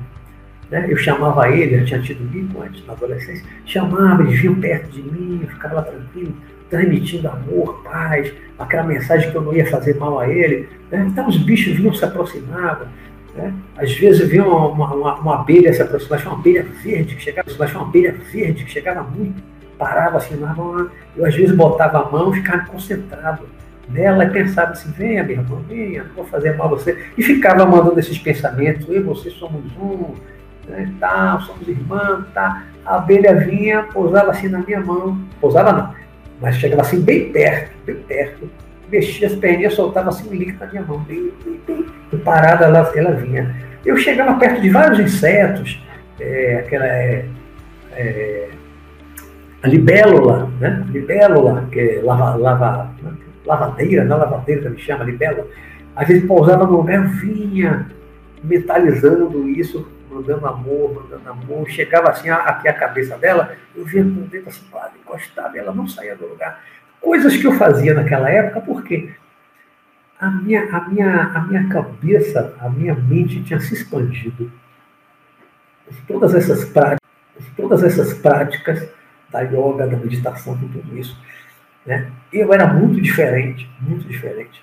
Né? Eu chamava ele, eu tinha tido mico antes, na adolescência, chamava, eles vinham perto de mim, eu ficava lá tranquilo, transmitindo amor, paz, aquela mensagem que eu não ia fazer mal a ele. Né? Então os bichos vinham, se aproximavam. Né? Às vezes vinha uma, uma, uma, abelha se aproximar, uma abelha verde que chegava, uma abelha verde que chegava muito, parava assim, eu às vezes botava a mão e ficava concentrado nela e pensava assim, venha minha irmã, venha, não vou fazer mal a você. E ficava mandando esses pensamentos, eu e você somos um, né, tá, somos irmãos, tá. A abelha vinha, pousava assim na minha mão, pousava não, mas chegava assim bem perto, bem perto, mexia as perninhas, soltava assim um líquido na minha mão, bem, bem, bem, e parada ela, ela vinha. Eu chegava perto de vários insetos, é, aquela é, é, a libélula, né? libélula, que é lava, lava, lavadeira, não lavadeira que me chama, libélula. Às vezes pousava no lugar, vinha metalizando isso, mandando amor, mandando amor. Chegava assim aqui a cabeça dela, eu via com o dedo assim, quase encostado, ela não saía do lugar. Coisas que eu fazia naquela época, porque a minha, a minha, a minha cabeça, a minha mente tinha se expandido. Todas essas práticas, todas essas práticas da yoga, da meditação, tudo isso. Né? Eu era muito diferente, muito diferente.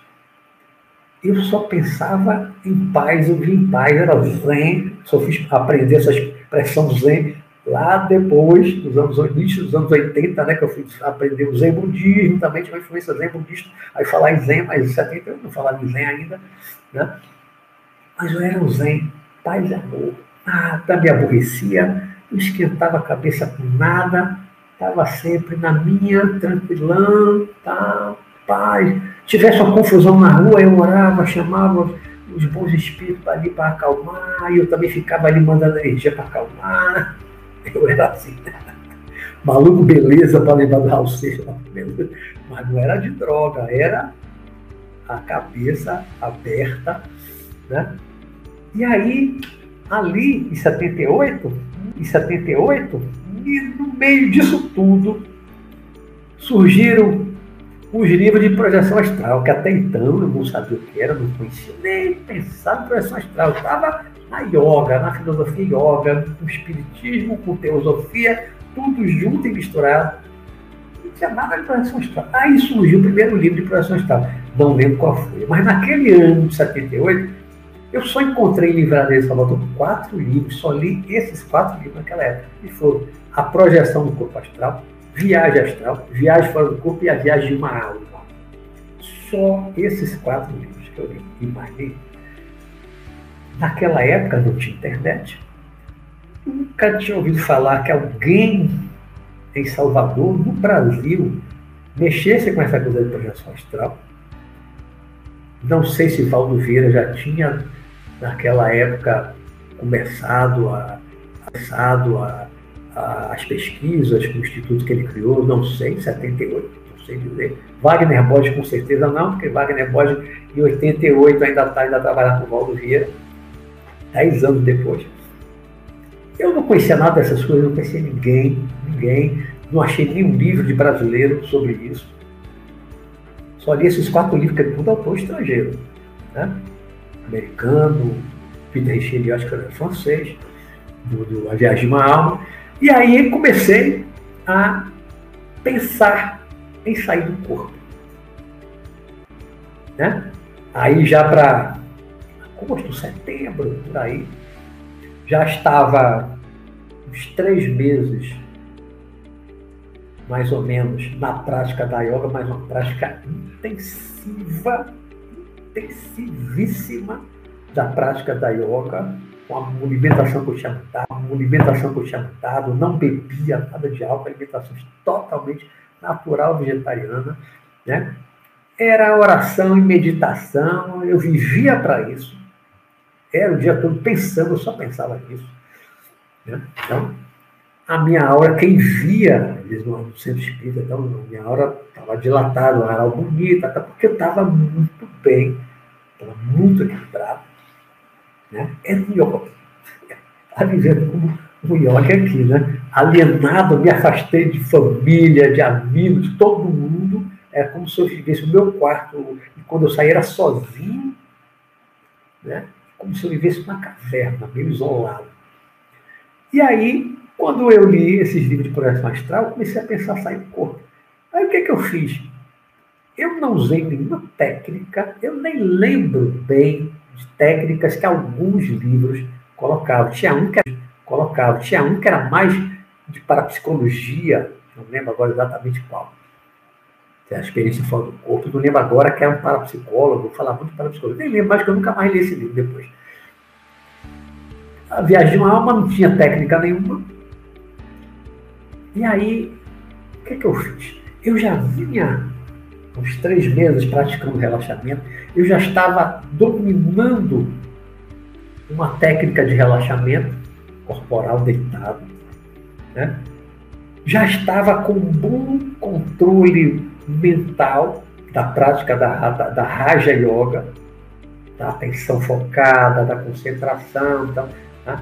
Eu só pensava em paz, eu vi em paz, era zen, só fiz aprender essa expressão zen lá depois, dos anos, início dos anos 80, né, que eu fui aprender o zen budismo, também tinha uma influência zen budista, aí falar em zen, mas em 70 eu não falava em zen ainda, né? Mas eu era um zen, paz e amor, nada me aborrecia, não esquentava a cabeça com nada, estava sempre na minha, tranquilão, tá, paz. Tivesse uma confusão na rua, eu orava, chamava os bons espíritos ali para acalmar, e eu também ficava ali mandando energia para acalmar. Eu era assim. maluco beleza para lembrar do Raul Seixas, mas não era de droga, era a cabeça aberta, né? E aí, ali em 78, em 78, e no meio disso tudo, surgiram os livros de projeção astral, que até então eu não sabia o que era, não conhecia nem pensar em projeção astral. Estava na yoga, na filosofia yoga, com espiritismo, com teosofia, tudo junto e misturado. Não tinha nada de projeção astral. Aí surgiu o primeiro livro de projeção astral. Não lembro qual foi. Mas naquele ano de 78, eu só encontrei em livraria de Salvador quatro livros, só li esses quatro livros naquela época. E foram A Projeção do Corpo Astral, Viagem Astral, Viagem Fora do Corpo e A Viagem de uma Alma. Só esses quatro livros que eu li. E mais li. Naquela época não tinha internet. Nunca tinha ouvido falar que alguém em Salvador, no Brasil, mexesse com essa coisa de projeção astral. Não sei se Valdo Vieira já tinha, naquela época, começado a, começado a, a, as pesquisas com o instituto que ele criou, não sei, 78, não sei dizer. Wagner Borges com certeza não, porque Wagner Borges em 88 ainda está ainda trabalhando com o Valdo Vieira, dez anos depois. Eu não conhecia nada dessas coisas, não conhecia ninguém, ninguém, não achei nenhum livro de brasileiro sobre isso. Só li esses quatro livros, que é tudo autor estrangeiro. Né? Americano, Peter Richelieu, acho que era francês, do, do A Viagem de uma Alma. E aí comecei a pensar em sair do corpo. Né? Aí já para agosto, setembro, por aí, já estava uns três meses mais ou menos, na prática da yoga, mas uma prática intensiva, intensivíssima da prática da yoga, com a alimentação que uma alimentação que eu tinha não bebia nada de álcool, alimentação totalmente natural vegetariana, né? Era oração e meditação, eu vivia para isso. Era o dia todo pensando, eu só pensava nisso. Né? Então, a minha aura, quem via, eles no centro espírita, então, a minha aura estava dilatada, uma aura bonita, até porque eu estava muito bem, estava muito equilibrado. Né? Era um yoga. Estava vivendo como um yoga aqui, né? Alienado, me afastei de família, de amigos, de todo mundo. É como se eu vivesse o meu quarto, e quando eu saía era sozinho, né? como se eu vivesse numa caverna, meio isolado. E aí, quando eu li esses livros de projeção astral, eu comecei a pensar sair do corpo. Aí o que, é que eu fiz? Eu não usei nenhuma técnica, eu nem lembro bem de técnicas que alguns livros colocavam. Tinha um que era, colocava, tinha um que era mais de parapsicologia, não lembro agora exatamente qual. A experiência fora do corpo, não lembro agora que era um parapsicólogo, falava muito de parapsicologia. Nem lembro mais que eu nunca mais li esse livro depois. A viagem de uma alma não tinha técnica nenhuma e aí, o que, é que eu fiz? Eu já vinha uns três meses praticando relaxamento, eu já estava dominando uma técnica de relaxamento corporal deitado, né? já estava com um bom controle mental da prática da, da, da Raja Yoga, da atenção focada, da concentração, então, né?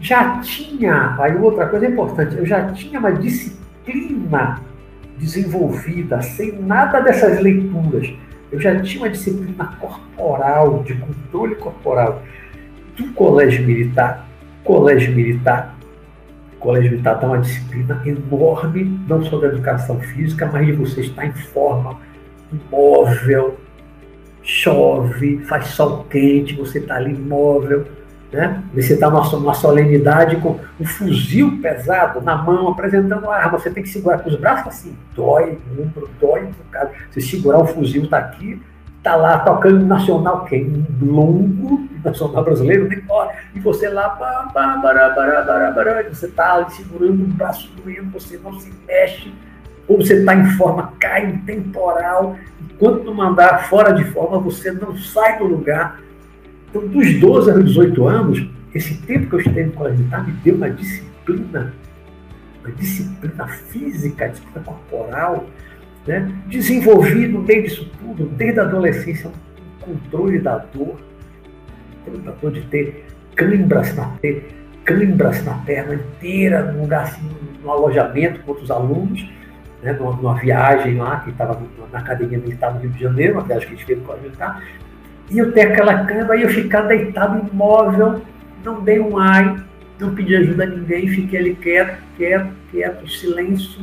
já tinha, aí outra coisa importante, eu já tinha uma disciplina desenvolvida, sem nada dessas leituras. Eu já tinha uma disciplina corporal, de controle corporal, do colégio militar. Colégio militar, colégio militar dá uma disciplina enorme, não só da educação física, mas de você estar em forma, imóvel, chove, faz sol quente, você está ali imóvel né? Está numa solenidade com um fuzil pesado na mão, apresentando a arma. Você tem que segurar com os braços assim, dói, o ombro dói. Você segurar o fuzil, está aqui, está lá tocando nacional, que é longo, nacional brasileiro, pode. E você lá, pá, pá, bará, bará, bará, bará, você está ali segurando o braço doendo, você não se mexe, ou você está em forma, cai em temporal. Enquanto mandar fora de forma, você não sai do lugar então, dos 12 aos 18 anos, esse tempo que eu estudei no colégio militar me deu uma disciplina uma disciplina física, disciplina corporal, né? desenvolvi no meio disso tudo, desde a adolescência, um controle da dor, da dor de ter câimbras na, câimbras na perna inteira, num lugar assim, no alojamento com outros alunos, né, numa, numa viagem lá, que estava na Academia Militar do Rio de Janeiro, uma viagem que a gente fez no Colégio Militar, e eu ter aquela cama, e eu ficar deitado imóvel, não dei um ai, não pedi ajuda a ninguém, fiquei ali quieto, quieto, quieto, silêncio,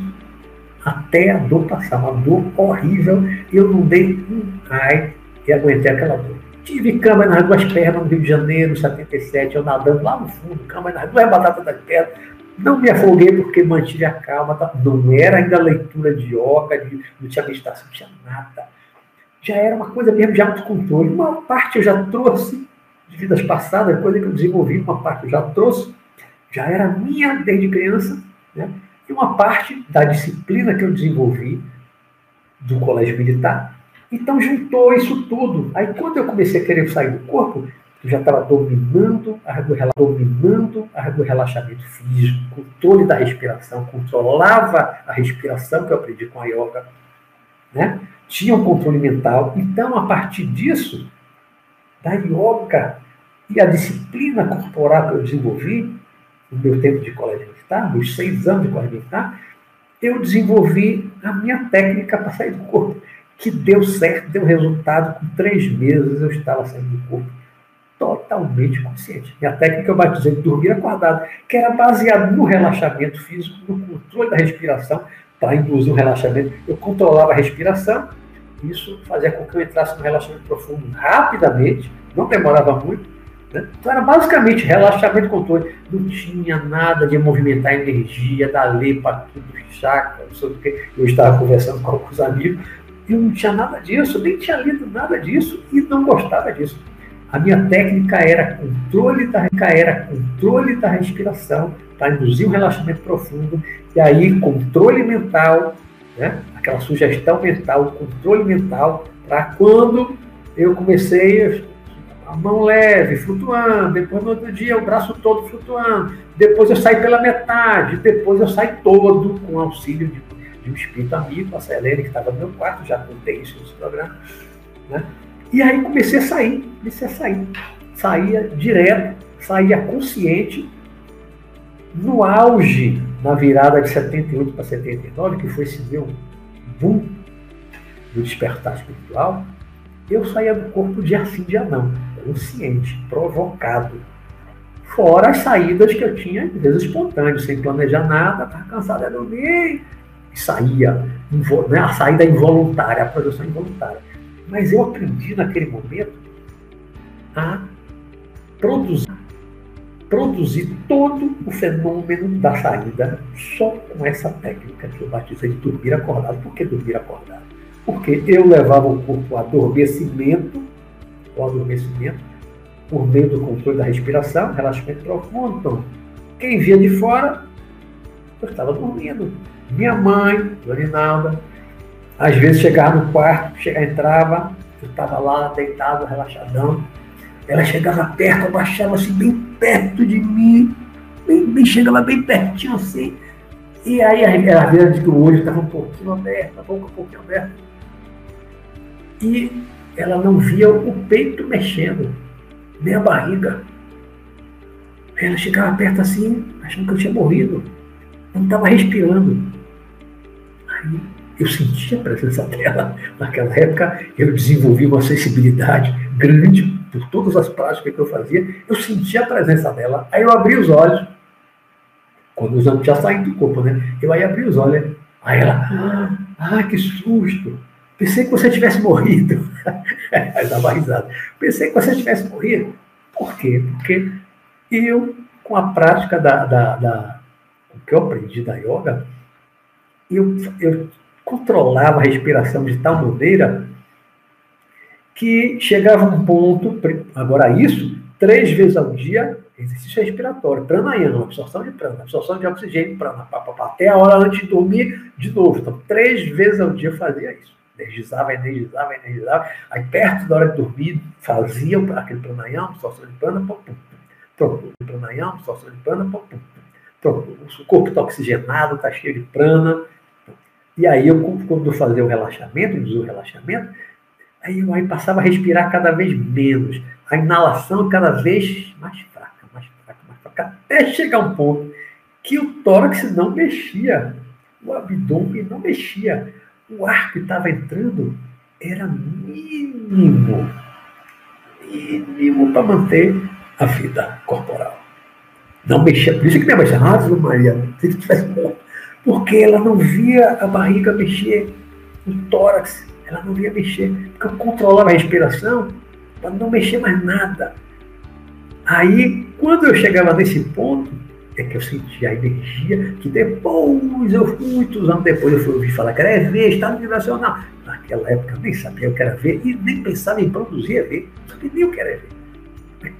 até a dor passar, uma dor horrível, eu não dei um ai e aguentei aquela dor. Tive cama nas duas pernas no Rio de Janeiro, 77, eu nadando lá no fundo, cama nas duas batatas das pernas, não me afoguei porque mantive a calma, tá? não era ainda leitura de yoga, de, não tinha meditação, não tinha nada. Já era uma coisa mesmo de autocontrole. Uma parte eu já trouxe de vidas passadas, coisa que eu desenvolvi, uma parte eu já trouxe, já era minha desde criança, né? e uma parte da disciplina que eu desenvolvi do colégio militar. Então juntou isso tudo. Aí quando eu comecei a querer sair do corpo, eu já estava dominando, dominando o relaxamento físico, controle da respiração, controlava a respiração que eu aprendi com a yoga, né? Tinha um controle mental. Então, a partir disso, da yoga e a disciplina corporal que eu desenvolvi no meu tempo de colégio militar, meus seis anos de colégio militar, eu desenvolvi a minha técnica para sair do corpo, que deu certo, deu resultado. Com três meses eu estava saindo do corpo totalmente consciente. Minha técnica eu batizei de dormir acordado, que era baseado no relaxamento físico, no controle da respiração, para induzir um relaxamento. Eu controlava a respiração, isso fazia com que eu entrasse no relaxamento profundo rapidamente, não demorava muito. Né? Então era basicamente relaxamento e controle. Não tinha nada de movimentar a energia, da lepa, tudo, chakra, não sei o que. Eu estava conversando com alguns amigos, eu não tinha nada disso, nem tinha lido nada disso e não gostava disso. A minha técnica era controle da, era controle da respiração para induzir um relaxamento profundo e aí controle mental, né? aquela sugestão mental, controle mental, para quando eu comecei a mão leve, flutuando, depois no outro dia o braço todo flutuando, depois eu saí pela metade, depois eu saí todo com auxílio de, de um espírito amigo, a Selene, que estava no meu quarto, já contei isso nesse programa, né? E aí comecei a sair, comecei a sair. Saía direto, saía consciente. No auge, na virada de 78 para 79, que foi esse meu boom do despertar espiritual, eu saía do corpo de assim de anão, consciente, provocado. Fora as saídas que eu tinha, às vezes espontâneas, sem planejar nada, estava cansado de dormir, e saía, né, a saída involuntária, a projeção involuntária. Mas eu aprendi naquele momento a produzir, produzir todo o fenômeno da saída só com essa técnica que eu batizei de dormir acordado. Por que dormir acordado? Porque eu levava o corpo ao adormecimento, ao adormecimento, por meio do controle da respiração, relaxamento profundo. Então, quem via de fora, eu estava dormindo. Minha mãe, Dona às vezes chegava no quarto, chegava, entrava, eu estava lá deitado, relaxadão. Ela chegava perto, abaixava assim, bem perto de mim, bem, bem chegava bem pertinho assim. E aí ela via que o olho estava um pouquinho aberto, a boca um pouquinho aberta. E ela não via o peito mexendo, nem a barriga. Ela chegava perto assim, achando que eu tinha morrido. Eu não estava respirando. Aí eu sentia a presença dela. Naquela época, eu desenvolvi uma sensibilidade grande por todas as práticas que eu fazia. Eu sentia a presença dela. Aí eu abri os olhos, quando os anos já saíram do corpo, né? Eu aí abri os olhos. Aí ela, ah, ah que susto! Pensei que você tivesse morrido. aí dava risada. Pensei que você tivesse morrido. Por quê? Porque eu, com a prática da, da, da o que eu aprendi da yoga, eu, eu controlava a respiração de tal maneira que chegava um ponto, agora isso, três vezes ao dia, exercício respiratório, pranayama, absorção de prana, absorção de oxigênio, prana, pá, pá, pá, até a hora antes de dormir de novo. Então, três vezes ao dia fazia isso. Energizava, energizava, energizava. Aí, perto da hora de dormir, fazia aquele pranayama, absorção de prana, pum. Pronto, pranayama, absorção de prana, pum, pum. o corpo está oxigenado, está cheio de prana. E aí, eu, quando eu fazia o relaxamento, o relaxamento, aí eu aí passava a respirar cada vez menos. A inalação cada vez mais fraca, mais fraca, mais fraca, até chegar um ponto que o tórax não mexia, o abdômen não mexia. O ar que estava entrando era mínimo, mínimo para manter a vida corporal. Não mexia. Por isso que minha mãe disse, ah, Maria, se tivesse. Porque ela não via a barriga mexer, o tórax, ela não via mexer. Porque eu controlava a respiração para não mexer mais nada. Aí, quando eu chegava nesse ponto, é que eu sentia a energia que depois, eu, muitos anos depois, eu fui ouvir falar que era EV, Estado Vibracional. Naquela época eu nem sabia o que era ver e nem pensava em produzir EV. Não sabia nem o que era EV.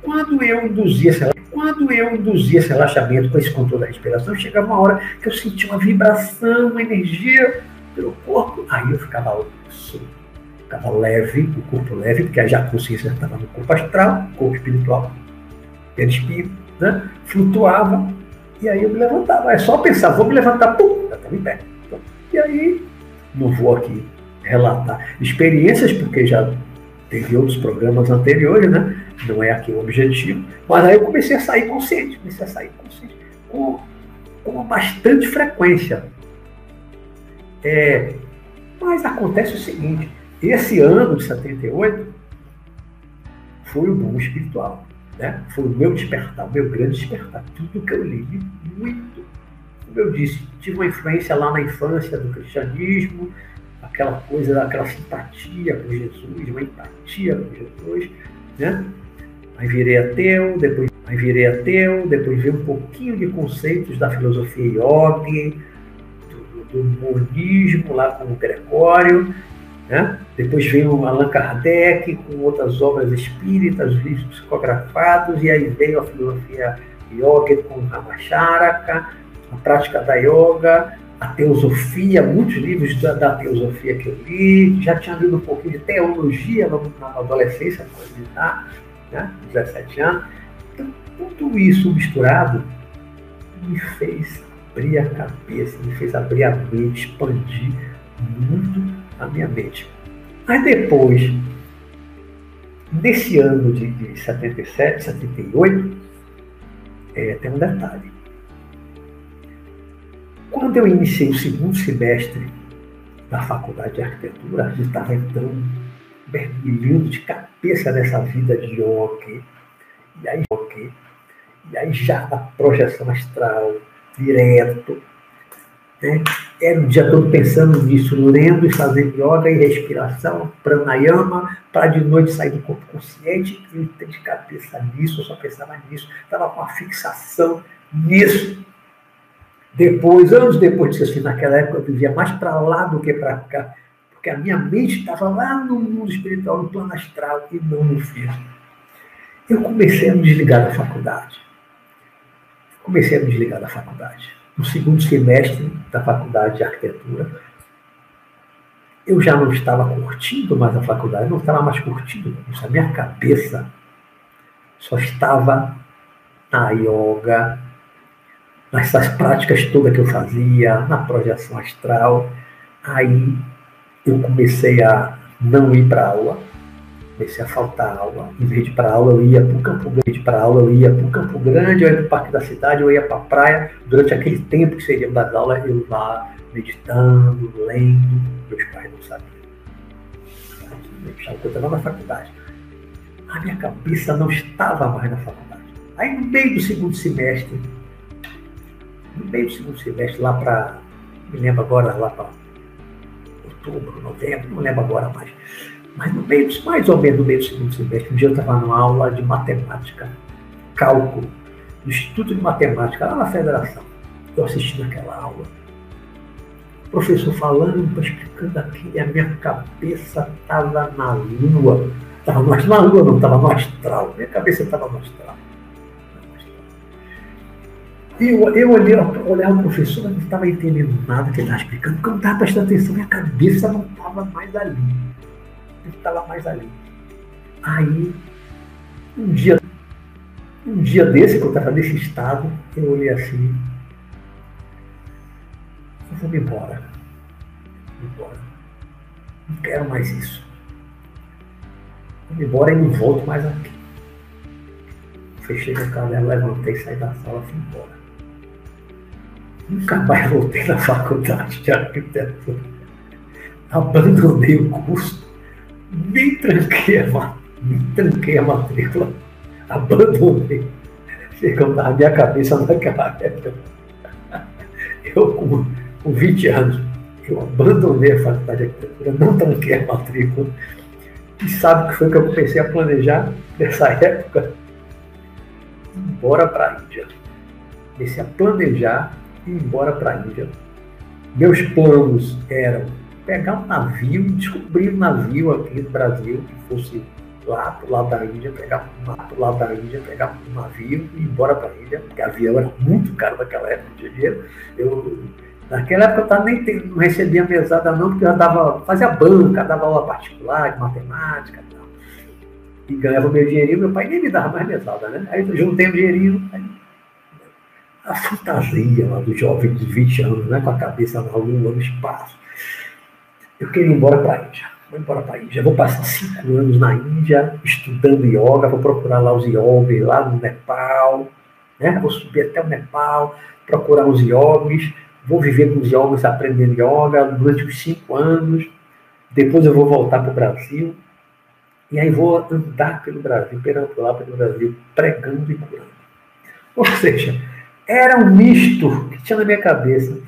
Quando eu induzia esse quando eu induzia esse relaxamento com esse controle da respiração, chegava uma hora que eu sentia uma vibração, uma energia pelo corpo, aí eu ficava ficava leve, o corpo leve, porque já a consciência estava no corpo astral, corpo espiritual, espírito, né? flutuava, e aí eu me levantava. É só pensar, vou me levantar, pum, já estava em pé. E aí, não vou aqui relatar experiências, porque já teve outros programas anteriores, né? Não é aqui o objetivo. Mas aí eu comecei a sair consciente, comecei a sair consciente com, com bastante frequência. É, mas acontece o seguinte, esse ano de 78 foi o boom espiritual. Né? Foi o meu despertar, o meu grande despertar. Tudo que eu li, muito. Como eu disse, tive uma influência lá na infância do cristianismo, aquela coisa, daquela simpatia com Jesus, uma empatia com Jesus, né? Aí virei ateu, depois aí virei ateu, depois veio um pouquinho de conceitos da filosofia yogi, do, do, monismo lá com o Gregório, né? Depois veio Allan Kardec com outras obras espíritas, livros psicografados, e aí veio a filosofia yoga com Ramacharaka, a prática da yoga, a teosofia, muitos livros da, da, teosofia que eu li, já tinha lido um pouquinho de teologia na, na adolescência, tá? Né? 17 anos. Então, tudo isso misturado me fez abrir a cabeça, me fez abrir a mente, expandir muito a minha mente. Aí depois, nesse ano de, de 77, 78, é, tem um detalhe. Quando eu iniciei o segundo semestre da faculdade de arquitetura, eu estava entrando, mergulhando de cabeça nessa vida de yoga, e aí, yoga, e aí já na projeção astral, direto, né? Era o dia todo pensando nisso, lendo e fazendo yoga e respiração, pranayama, para de noite sair do corpo consciente e de cabeça nisso, eu só pensava nisso, estava com uma fixação nisso. Depois, anos depois disso, assim, naquela época eu vivia mais para lá do que para cá, porque a minha mente estava lá no mundo espiritual, no plano astral e não no físico. Eu comecei a me desligar da faculdade. Comecei a me desligar da faculdade no segundo semestre da faculdade de arquitetura. Eu já não estava curtindo mais a faculdade, não estava mais curtindo. A minha cabeça só estava na yoga, nessas práticas todas que eu fazia, na projeção astral. Aí eu comecei a não ir para aula, comecei a faltar aula. Em vez de para aula, eu ia para o Campo Grande. Para aula, eu ia para o Campo Grande, eu ia para o Parque da Cidade, eu ia para a praia. Durante aquele tempo que seria das aulas, eu lá meditando, lendo. Meus pais não sabiam. Eu estava na faculdade. A minha cabeça não estava mais na faculdade. Aí, no meio do segundo semestre, no meio do segundo semestre, lá para. Me lembro agora, lá para outubro, novembro, não lembro agora mais mas no meio, mais ou menos no meio do segundo semestre, um dia eu estava numa aula de matemática, cálculo, no Instituto de Matemática, lá na Federação. Eu assisti naquela aula. O professor falando, explicando aquilo, e a minha cabeça estava na lua. Estava na lua, não, estava no astral. Minha cabeça estava no astral. Eu, eu olhei, olhava o professor, não estava entendendo nada que ele estava explicando, porque eu não estava prestando atenção, minha cabeça não estava mais ali que estava mais ali. Aí, um dia, um dia desse, que eu estava nesse estado, eu olhei assim, eu vou me embora. Vou embora. Não quero mais isso. Vou embora e não volto mais aqui. Fechei meu caderno, levantei, saí da sala e fui embora. Nunca mais voltei na faculdade de arquitetura. Abandonei o curso, nem tranquei a, nem tranquei a matrícula. Abandonei. Chegou na minha cabeça naquela época. Eu, com, com 20 anos, eu abandonei a faculdade de arquitetura, não tranquei a matrícula. E sabe o que foi que eu comecei a planejar nessa época? Ir embora para a Índia. Comecei a planejar ir embora para a Índia. Meus planos eram pegar um navio, descobrir um navio aqui no Brasil que fosse lá pro lado da Índia, pegar um pro lado da Índia, pegar um navio e ir embora para a Índia, porque avião era muito caro naquela época, de dinheiro. Eu, naquela época eu tava, nem não recebia mesada não, porque eu dava, fazia banca, dava aula particular de matemática e tal. E ganhava meu dinheirinho, meu pai nem me dava mais mesada, né? Aí eu juntei o dinheirinho, aí, a fantasia lá do jovem de 20 anos, né, com a cabeça na lua, no espaço. Eu queria ir embora para a Índia vou embora para a Índia. Vou passar cinco anos na Índia estudando yoga, vou procurar lá os yogis lá no Nepal, né? Vou subir até o Nepal, procurar os yogis, vou viver com os yogis aprendendo yoga durante os cinco anos. Depois eu vou voltar para o Brasil e aí vou andar pelo Brasil, perambular pelo Brasil, pregando e curando. Ou seja, era um misto que tinha na minha cabeça,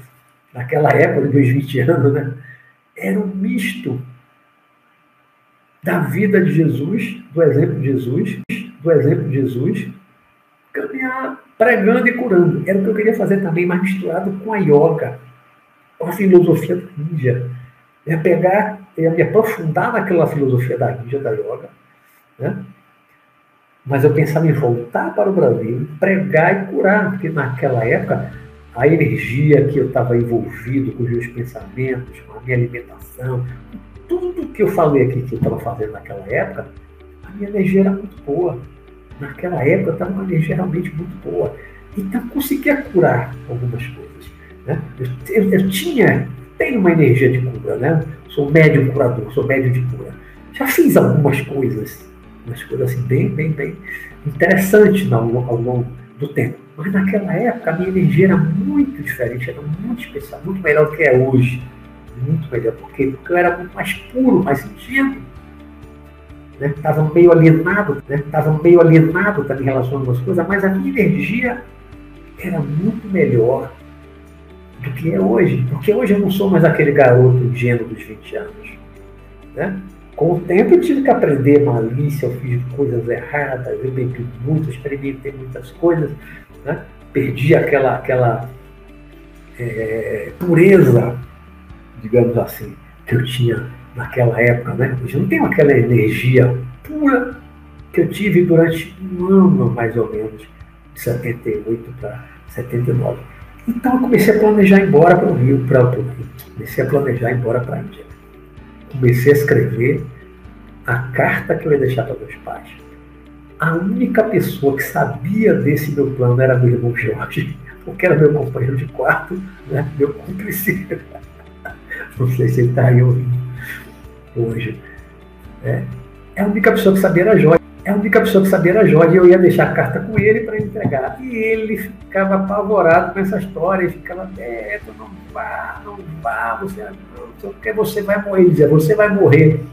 naquela época, de 20 anos, né? Era um misto da vida de Jesus, do exemplo de Jesus, do exemplo de Jesus, caminhar pregando e curando. Era o que eu queria fazer também, mas misturado com a yoga, com a filosofia da Índia. Eu ia pegar, ia me aprofundar naquela filosofia da Índia, da yoga, né? Mas eu pensava em voltar para o Brasil, pregar e curar, porque naquela época a energia que eu estava envolvido com os meus pensamentos, com a minha alimentação, tudo que eu falei aqui que eu estava fazendo naquela época, a minha energia era muito boa. Naquela época eu estava com uma energia realmente muito boa. Então conseguia curar algumas coisas. Né? Eu, eu, eu, tinha, tenho uma energia de cura, né? Sou médium curador, sou médium de cura. Já fiz algumas coisas, umas coisas assim bem, bem, bem interessantes ao, longo do tempo. Mas naquela época a minha energia era muito diferente, era muito especial, muito melhor do que é hoje muito melhor. Por quê? Porque eu era muito mais puro, mais sentido. Estava né? meio alienado, estava né? meio alienado também em relação a algumas coisas, mas a minha energia era muito melhor do que é hoje. Porque hoje eu não sou mais aquele garoto ingênuo dos 20 anos. Né? Com o tempo eu tive que aprender malícia, eu fiz coisas erradas, eu bebi muito, experimentei muitas coisas, né? perdi aquela, aquela é, pureza digamos assim, que eu tinha naquela época, né? Hoje eu não tenho aquela energia pura que eu tive durante um ano, mais ou menos, de 78 para 79. Então eu comecei a planejar embora para o Rio, para o Rio. Comecei a planejar embora para a Índia. Comecei a escrever a carta que eu ia deixar para meus pais. A única pessoa que sabia desse meu plano era meu irmão Jorge, porque era meu companheiro de quarto, né? meu cúmplice. Não sei se ele está aí ouvindo hoje. É, a única pessoa que sabia era Jorge. É a única pessoa que sabia era Jorge. Eu ia deixar a carta com ele para entregar. E ele ficava apavorado com essa história. Ele ficava, Beto, não vá, não vá, você, porque você vai morrer. Ele dizia, você vai morrer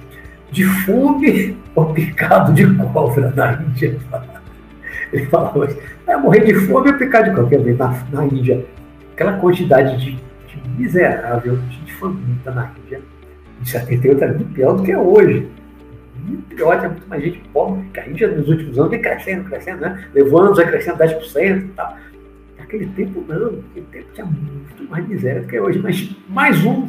de fome ou picado de cobra na Índia. Ele falava, vai morrer de fome ou picado de cobra. Quer dizer, na, na Índia, aquela quantidade de, de miserável, de faminta na Índia em 78 era muito pior do que é hoje. Muito pior, tinha muito mais gente pobre, que a Índia nos últimos anos vem crescendo, crescendo, né? Levando, vai crescendo 10% e tal. Naquele tempo não, naquele tempo tinha muito mais miséria do que é hoje, mas mais um.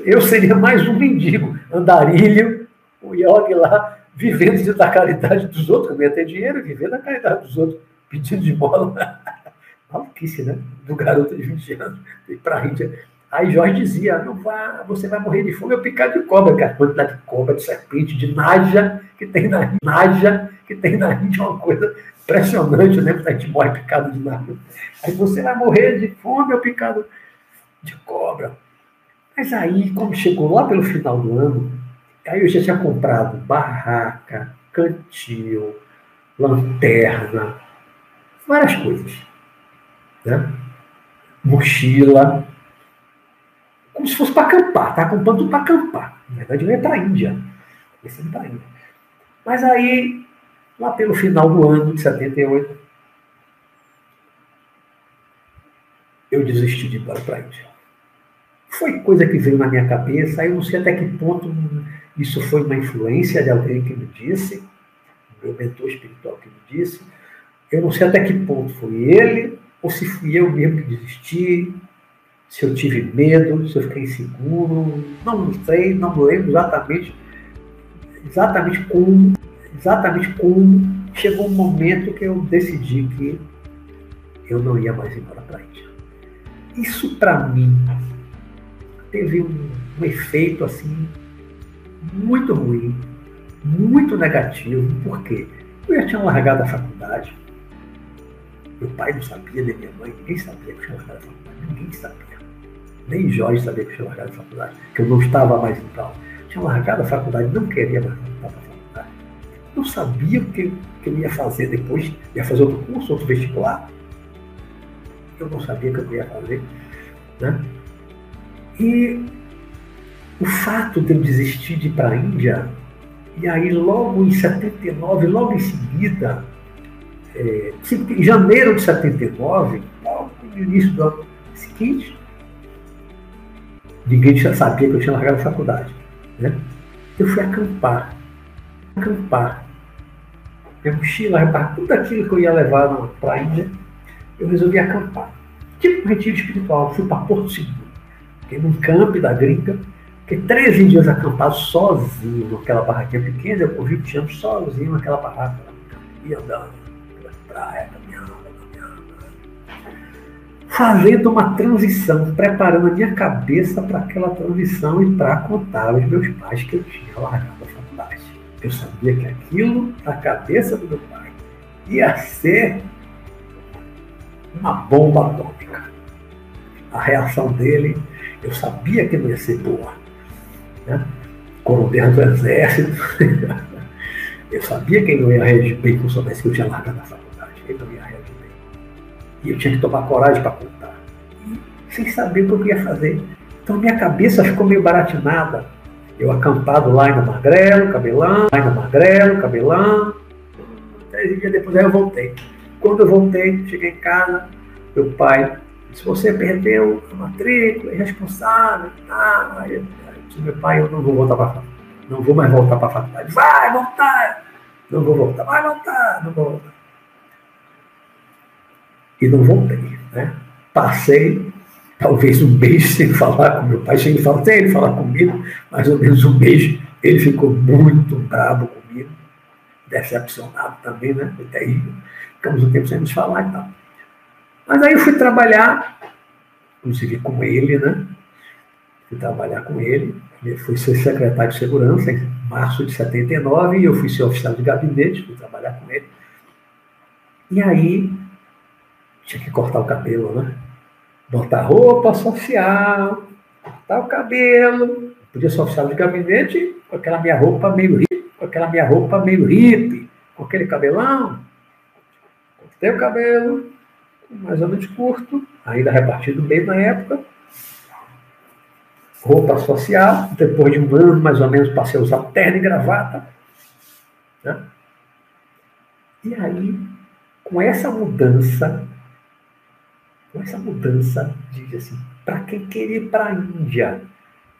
Eu seria mais um mendigo, andarilho, o yogi lá, vivendo da caridade dos outros, ia ter dinheiro, vivendo da caridade dos outros, pedindo de bola. Maluquice, né? Do garoto de 20 anos, ir para a Índia Aí Jorge dizia, não vá, você vai morrer de fome ou picado de cobra, cara. Quantidade de cobra, de serpente, de naja que tem na naja que tem na Índia é uma coisa impressionante, né? A gente morre picado de naja. Aí você vai morrer de fome ou picado de cobra. Mas aí, quando chegou lá pelo final do ano, aí eu já tinha comprado barraca, cantil, lanterna, várias coisas. Né? Mochila, como se fosse para acampar, tá comprando tudo para acampar. Na verdade, eu ia para a Índia. Pensando para Índia. Mas aí, lá pelo final do ano de 78, eu desisti de ir para a Índia. Foi coisa que veio na minha cabeça, eu não sei até que ponto isso foi uma influência de alguém que me disse, meu mentor espiritual que me disse. Eu não sei até que ponto foi ele, ou se fui eu mesmo que desisti, se eu tive medo, se eu fiquei inseguro, não sei, não lembro exatamente, exatamente como, exatamente como chegou um momento que eu decidi que eu não ia mais embora para a Índia. Isso para mim teve um, um efeito assim muito ruim, muito negativo, porque eu já tinha largado a faculdade, meu pai não sabia, nem minha mãe, ninguém sabia que eu tinha largado a faculdade, ninguém sabia. Nem Jorge sabia que eu tinha largado a faculdade, que eu não estava mais em tal. Tinha largado a faculdade, não queria mais voltar para a faculdade. Não sabia o que, que eu ia fazer depois, ia fazer outro curso, outro vestibular. Eu não sabia o que eu ia fazer. Né? E o fato de eu desistir de ir para a Índia, e aí logo em 79, logo em seguida, é, em janeiro de 79, logo no início do ano seguinte, ninguém já sabia que eu tinha largado a faculdade. Né? Eu fui acampar. Acampar. Minha mochila, tudo aquilo que eu ia levar para a Índia, eu resolvi acampar. Tipo um retiro espiritual, fui para Porto Seguro. Fiquei num campo da gringa, fiquei 13 dias acampado sozinho naquela barraquinha pequena, eu corri o chão sozinho naquela barraca, ia andando pela praia, caminhando. Fazendo uma transição, preparando a minha cabeça para aquela transição e para contar aos meus pais que eu tinha largado a faculdade. Eu sabia que aquilo, na cabeça do meu pai, ia ser uma bomba atômica. A reação dele eu sabia que não ia ser boa. Né? Coronel do Exército. eu sabia que ele não ia reagir bem eu soubesse que eu tinha largado a faculdade. Ele não ia reagir. E eu tinha que tomar coragem para contar. E, sem saber o que eu ia fazer. Então minha cabeça ficou meio baratinada. Eu acampado lá em Magrelo, cabelão, lá em Magrelo, cabelão. Três dias depois aí eu voltei. Quando eu voltei, cheguei em casa, meu pai se você perdeu a matrícula, é responsável, tá? Aí eu disse, meu pai, eu não vou voltar para não vou mais voltar para a faculdade. Vai voltar! Não vou voltar, vai voltar, não vou voltar. E não voltei, né? Passei talvez um mês sem falar com meu pai, sem falar, sem ele falar comigo, mais ou menos um mês. Ele ficou muito bravo comigo, decepcionado também, né? Foi terrível. Ficamos um tempo sem nos falar e tal. Mas aí eu fui trabalhar, inclusive com ele, né? Fui trabalhar com ele. Ele foi ser secretário de segurança em março de 79 e eu fui ser oficial de gabinete, fui trabalhar com ele. E aí tinha que cortar o cabelo, né? Botar roupa social, cortar o cabelo. Podia ser oficial de gabinete com aquela minha roupa meio hippie, com aquela minha roupa meio hippie, com aquele cabelão. Cortei o cabelo, mais ou menos curto, ainda repartido bem na época. Roupa social, depois de um ano mais ou menos passei a usar terno e gravata. Né? E aí, com essa mudança, com essa mudança, diz assim, para quem queria ir para a Índia,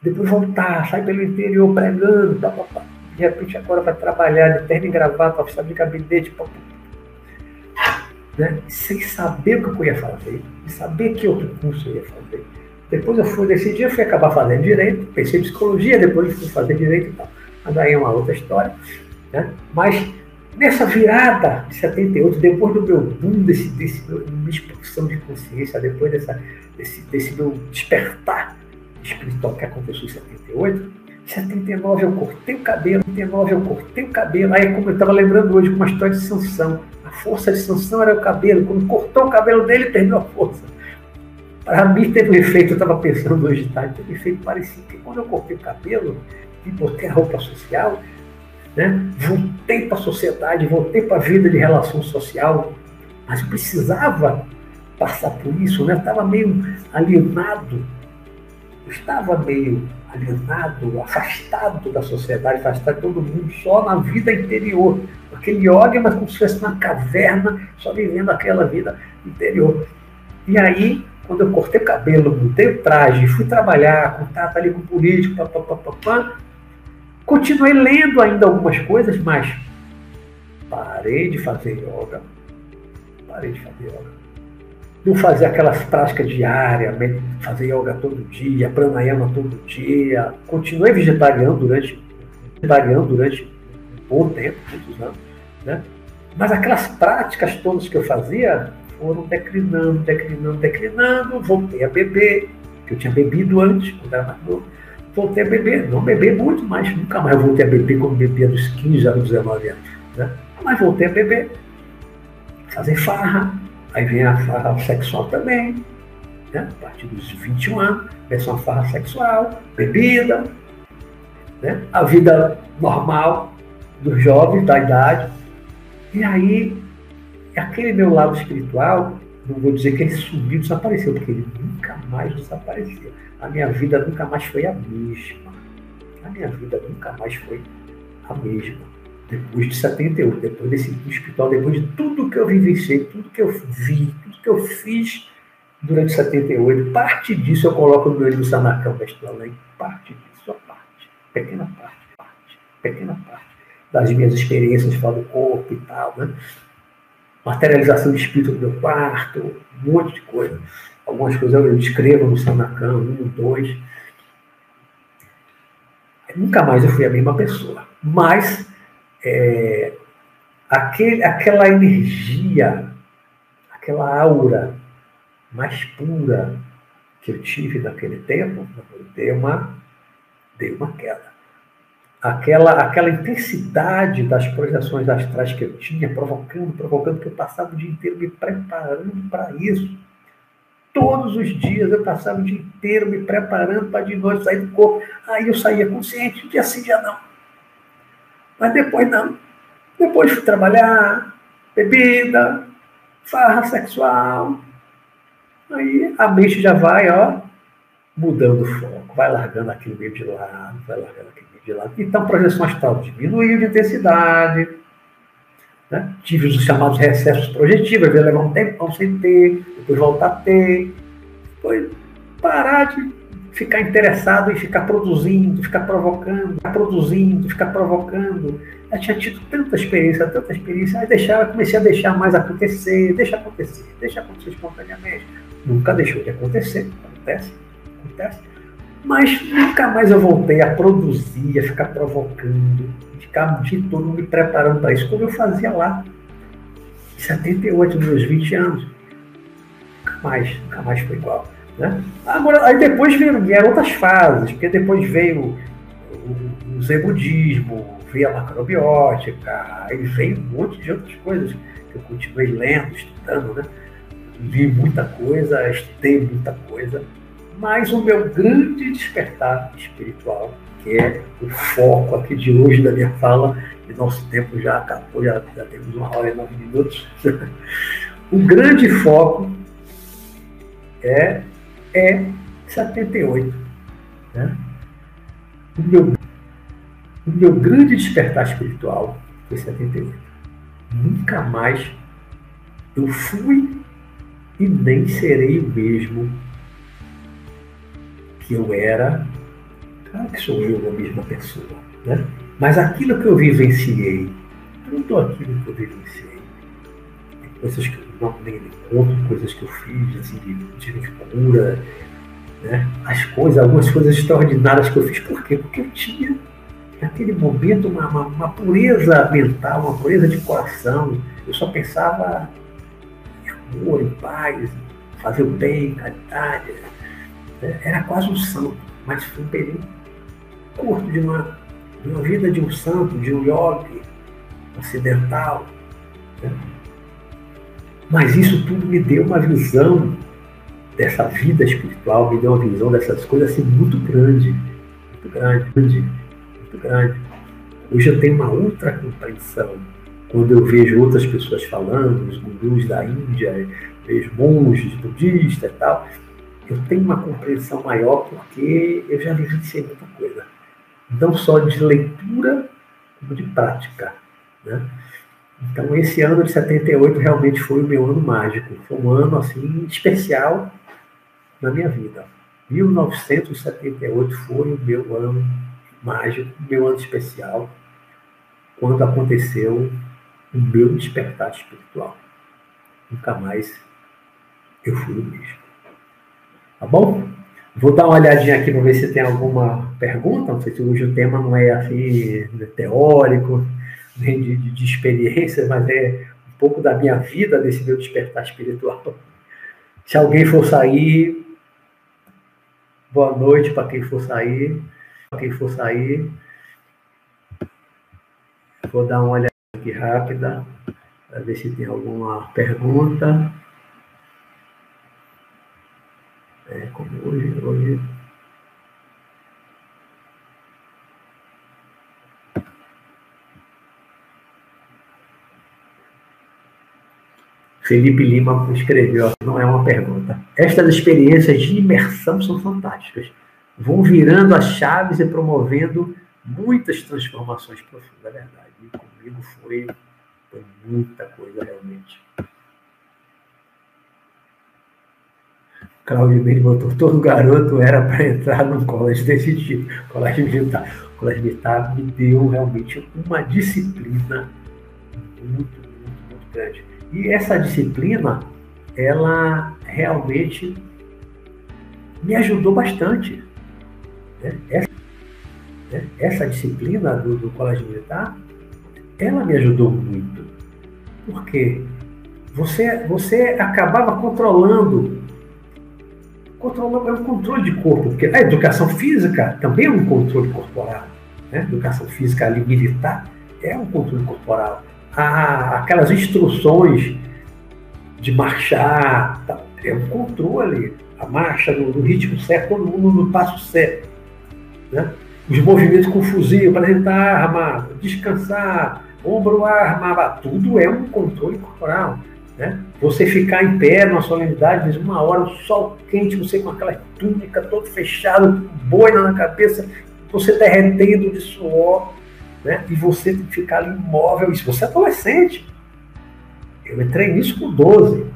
depois voltar, sair pelo interior pregando, pá, pá, pá. de repente agora vai trabalhar de terno e gravata, oficial de gabinete, pá, né? sem saber o que eu ia fazer, sem saber que outro curso eu ia fazer. Depois eu fui decidir, eu fui acabar fazendo direito, pensei em psicologia, depois fui fazer direito e tal. Mas aí é uma outra história. Né? Mas nessa virada de 78, depois do meu boom, desse, desse meu, minha expansão de consciência, depois dessa, desse, desse meu despertar espiritual que aconteceu em 78, em 79 eu cortei o cabelo, em 79 eu cortei o cabelo. Aí, como eu estava lembrando hoje, uma história de sanção força de sanção era o cabelo. Quando cortou o cabelo dele, perdeu a força. Para mim teve um efeito, eu estava pensando hoje de tarde, teve um efeito parecido, porque quando eu cortei o cabelo e botei a roupa social, né, voltei para a sociedade, voltei para a vida de relação social, mas eu precisava passar por isso, né? Estava meio alienado, estava meio alienado, afastado da sociedade, afastado de todo mundo, só na vida interior. Aquele yoga, mas como se fosse uma caverna, só vivendo aquela vida interior. E aí, quando eu cortei o cabelo, mudei o traje, fui trabalhar, contato ali com o político, papapá, continuei lendo ainda algumas coisas, mas parei de fazer yoga. Parei de fazer yoga não fazer aquelas práticas diárias, fazer yoga todo dia, pranayama todo dia. Continuei vegetariano durante, vegetariano durante um bom tempo, muitos anos, né? Mas aquelas práticas todas que eu fazia foram declinando, declinando, declinando. Voltei a beber, que eu tinha bebido antes, quando era mais novo. Voltei a beber, não beber muito, mas nunca mais voltei a beber como bebia dos 15 anos, 19 anos. Né? Mas voltei a beber, fazer farra, Aí vem a farra sexual também, né? a partir dos 21 anos, começa uma farra sexual, bebida, né? a vida normal dos jovens da idade. E aí, aquele meu lado espiritual, não vou dizer que ele sumiu, desapareceu, porque ele nunca mais desapareceu. A minha vida nunca mais foi a mesma. A minha vida nunca mais foi a mesma depois de 78, depois desse hospital, depois de tudo que eu vivenciei, tudo que eu vi, tudo que eu fiz durante 78, parte disso eu coloco no meu livro Sanacão da Além, parte disso, a parte, pequena parte, parte, pequena parte das minhas experiências fora do corpo e tal, né? Materialização de espírito no meu quarto, um monte de coisa. Algumas coisas eu escrevo no Sanacão, um, dois. Nunca mais eu fui a mesma pessoa. Mas é, aquele, aquela energia, aquela aura mais pura que eu tive naquele tempo, deu uma, deu uma queda. Aquela, aquela intensidade das projeções astrais que eu tinha, provocando, provocando, que eu passava o dia inteiro me preparando para isso. Todos os dias eu passava o dia inteiro me preparando para de noite sair do corpo. Aí eu saía consciente, dia sim, dia não. Mas depois não. Depois fui trabalhar, bebida, farra sexual. Aí a mente já vai, ó, mudando o foco, vai largando aquele meio de lado, vai largando aquele meio de lado. Então, projeção astral diminuiu de intensidade. Né? Tive os chamados recessos projetivos, às vezes levar um tempão sem ter, depois voltar a ter. Depois parar de ficar interessado em ficar produzindo, ficar provocando, ficar produzindo, ficar provocando. Eu tinha tido tanta experiência, tanta experiência, aí deixava, comecei a deixar mais acontecer, deixa acontecer, deixa acontecer espontaneamente. Nunca deixou de acontecer, acontece, acontece. Mas nunca mais eu voltei a produzir, a ficar provocando, ficar o dia todo me preparando para isso, como eu fazia lá, em 78, nos meus 20 anos. Nunca mais, nunca mais foi igual. Né? Agora, aí depois vieram, vieram outras fases, porque depois veio o, o Zen Budismo, veio a macrobiótica, aí veio um monte de outras coisas que eu continuei lendo, estudando, né? Li muita coisa, estudei muita coisa, mas o meu grande despertar espiritual, que é o foco aqui de hoje da minha fala, e nosso tempo já acabou, já, já temos uma hora e nove minutos. o grande foco é é 78. Né? O, meu, o meu grande despertar espiritual foi 78. Nunca mais eu fui e nem serei o mesmo que eu era. Claro que sou eu a mesma pessoa, né? Mas aquilo que eu vivenciei, tudo aquilo que eu vivenciei, coisas que não nem conto, coisas que eu fiz, assim, de, de né? as coisas, algumas coisas extraordinárias que eu fiz. Por quê? Porque eu tinha, naquele momento, uma, uma, uma pureza mental, uma pureza de coração. Eu só pensava em amor, em paz, fazer o bem, caridade. Era quase um santo, mas foi um período curto de uma, de uma vida de um santo, de um yogi ocidental. Né? Mas isso tudo me deu uma visão dessa vida espiritual, me deu uma visão dessas coisas assim muito grande, muito grande, muito grande. Hoje eu tenho uma outra compreensão. Quando eu vejo outras pessoas falando, os gurus da Índia, vejo monges budistas e tal, eu tenho uma compreensão maior porque eu já vivenciei muita coisa. Não só de leitura, como de prática. Né? Então, esse ano de 78 realmente foi o meu ano mágico. Foi um ano, assim, especial na minha vida. 1978 foi o meu ano mágico, meu ano especial, quando aconteceu o meu despertar espiritual. Nunca mais eu fui o mesmo. Tá bom? Vou dar uma olhadinha aqui para ver se tem alguma pergunta. Não sei se hoje o tema não é assim teórico, nem de, de, de experiência, mas é um pouco da minha vida, desse meu despertar espiritual. Se alguém for sair, boa noite para quem for sair. Para quem for sair, vou dar uma olhada aqui rápida para ver se tem alguma pergunta. É, como hoje, hoje Felipe Lima escreveu, não é uma pergunta. Estas experiências de imersão são fantásticas. Vão virando as chaves e promovendo muitas transformações profundas, é verdade. E comigo foi, foi muita coisa realmente. Claudio Beni botou, todo garoto era para entrar num colégio desse tipo, colégio militar. O colégio militar me deu realmente uma disciplina muito, muito, muito grande e essa disciplina, ela realmente me ajudou bastante. Né? Essa, né? essa, disciplina do, do Colégio Militar, ela me ajudou muito. Porque você, você acabava controlando é um controle de corpo, porque a educação física também é um controle corporal. Né? Educação física ali militar é um controle corporal aquelas instruções de marchar, tá, é um controle, a marcha no, no, ritmo certo, mundo no passo certo. Né? Os movimentos com fuzil, apresentar arma, descansar, ombro arma, tudo é um controle corporal. Né? Você ficar em pé numa solenidade, uma hora, o sol quente, você com aquela túnica todo fechado, boina na cabeça, você derretendo de suor, né? E você ficar ali imóvel. Isso, você é adolescente. Eu entrei nisso com 12.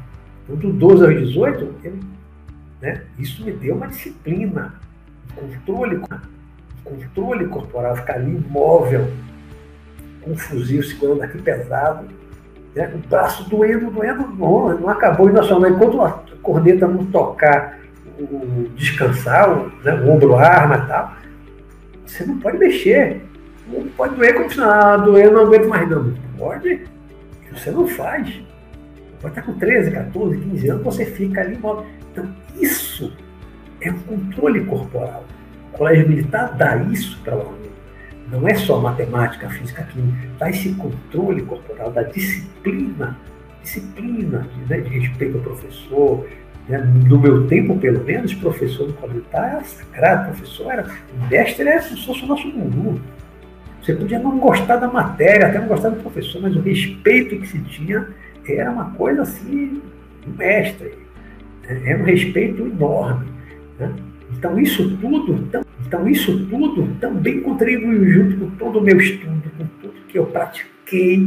Então, do 12 aos 18, eu, né? isso me deu uma disciplina, um controle, um controle corporal, ficar ali imóvel, com um fuzil segurando aqui pesado, né? o braço doendo, doendo, não, não acabou. E nacional, enquanto a corneta não tocar, o, descansar, o, né? o ombro arma e tal, você não pode mexer pode doer como se ah, doer, não aguento mais não. Pode, você não faz. Pode estar com 13, 14, 15 anos, você fica ali imóvel. Então, isso é um controle corporal. O colégio militar dá isso para o aluno. Não é só matemática, física, química, dá esse controle corporal, da disciplina, disciplina de, né, de respeito ao professor. Né? No meu tempo, pelo menos, professor do colégio era sagrado, professor era, o mestre era se fosse o nosso guru. Você podia não gostar da matéria, até não gostar do professor, mas o respeito que se tinha era uma coisa assim, mestre. Né? Era um respeito enorme. Né? Então isso tudo, então isso tudo também contribuiu junto com todo o meu estudo, com tudo que eu pratiquei,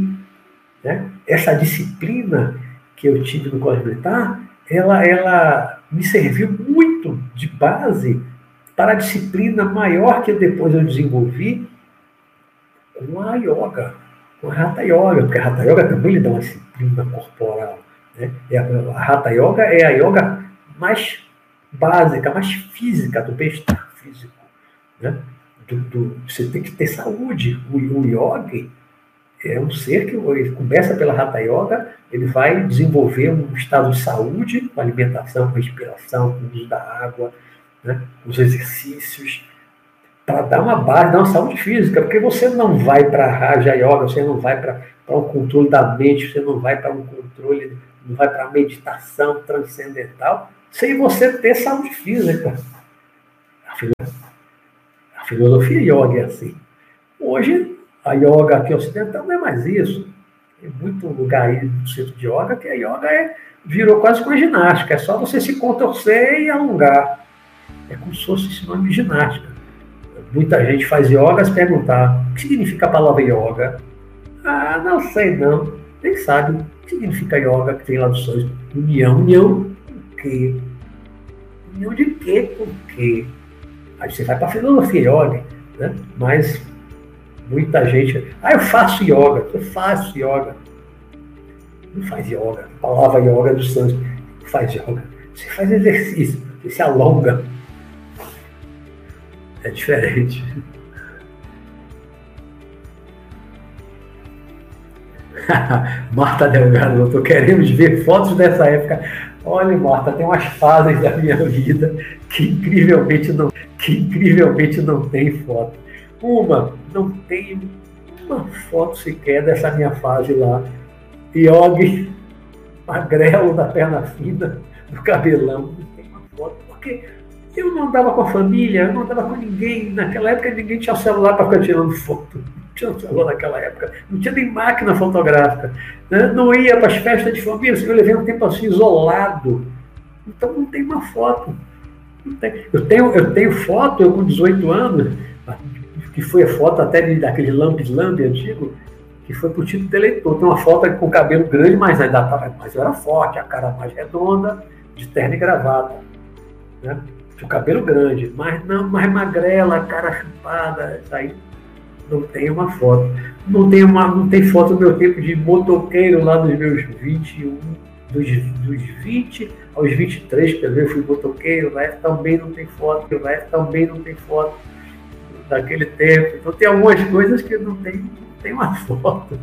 né? Essa disciplina que eu tive no colégio militar, ela, ela me serviu muito de base para a disciplina maior que depois eu desenvolvi, com a yoga, com a Hatha Yoga, porque a Hatha Yoga também lhe dá uma disciplina corporal. Né? A Hatha Yoga é a yoga mais básica, mais física, do bem-estar físico. Né? Do, do, você tem que ter saúde. O, o é um ser que começa pela Hatha Yoga, ele vai desenvolver um estado de saúde, com alimentação, com respiração, com uso da água, né? os exercícios, para dar uma base, dar uma saúde física, porque você não vai para a Raja Yoga, você não vai para um controle da mente, você não vai para um controle, não vai para a meditação transcendental, sem você ter saúde física. A filosofia yoga é assim. Hoje, a yoga aqui ocidental não é mais isso. Tem muito lugar aí no centro de yoga que a yoga é, virou quase uma ginástica. É só você se contorcer e alongar. É como se fosse sinônimo de ginástica. Muita gente faz yoga se perguntar o que significa a palavra yoga. Ah, não sei não. Nem sabe o que significa yoga, que tem lá do sonhos. União. União o quê? União de quê? Por quê? Aí você vai para filosofia yoga, né? Mas muita gente. Ah, eu faço yoga, eu faço yoga. Não faz yoga. A palavra yoga é do sânscrito. Faz yoga. Você faz exercício, você se alonga. É diferente. Marta Delgado, eu estou querendo ver fotos dessa época. Olha, Marta, tem umas fases da minha vida que incrivelmente não, que incrivelmente não tem foto. Uma, não tenho uma foto sequer dessa minha fase lá. Yogi, magrelo da perna fina, do cabelão. Não tem uma foto, porque eu não andava com a família, eu não andava com ninguém. Naquela época ninguém tinha celular para ficar tirando foto. Não tinha celular naquela época. Não tinha nem máquina fotográfica. Né? Não ia para as festas de família. Eu levei um tempo assim isolado. Então não tem uma foto. Eu tenho, eu tenho foto, eu com 18 anos, que foi a foto até de, daquele lambe lambe antigo, que foi para o título de eleitor. Tem uma foto com o cabelo grande, mas ainda mas eu era forte, a cara mais redonda, de terno e gravata. Né? o cabelo grande, mas não, mais magrela, cara chupada, isso aí não tem uma foto. Não tem, uma, não tem foto do meu tempo de motoqueiro lá dos meus 21, dos, dos 20 aos 23, pelo menos fui motoqueiro, lá também não tem foto, lá também não tem foto daquele tempo. Então tem algumas coisas que não tem, não tem uma foto.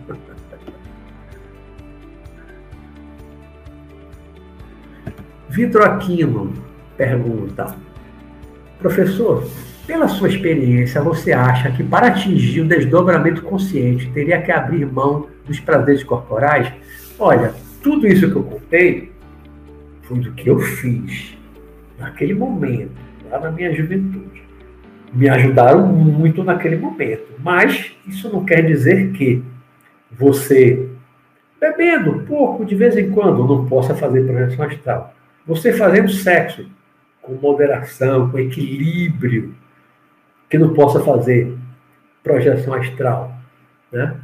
Vitor Aquino pergunta: Professor, pela sua experiência, você acha que para atingir o desdobramento consciente teria que abrir mão dos prazeres corporais? Olha, tudo isso que eu contei foi do que eu fiz naquele momento, lá na minha juventude. Me ajudaram muito naquele momento, mas isso não quer dizer que você, bebendo pouco de vez em quando, não possa fazer projeção astral. Você fazendo sexo com moderação, com equilíbrio, que não possa fazer projeção astral, né?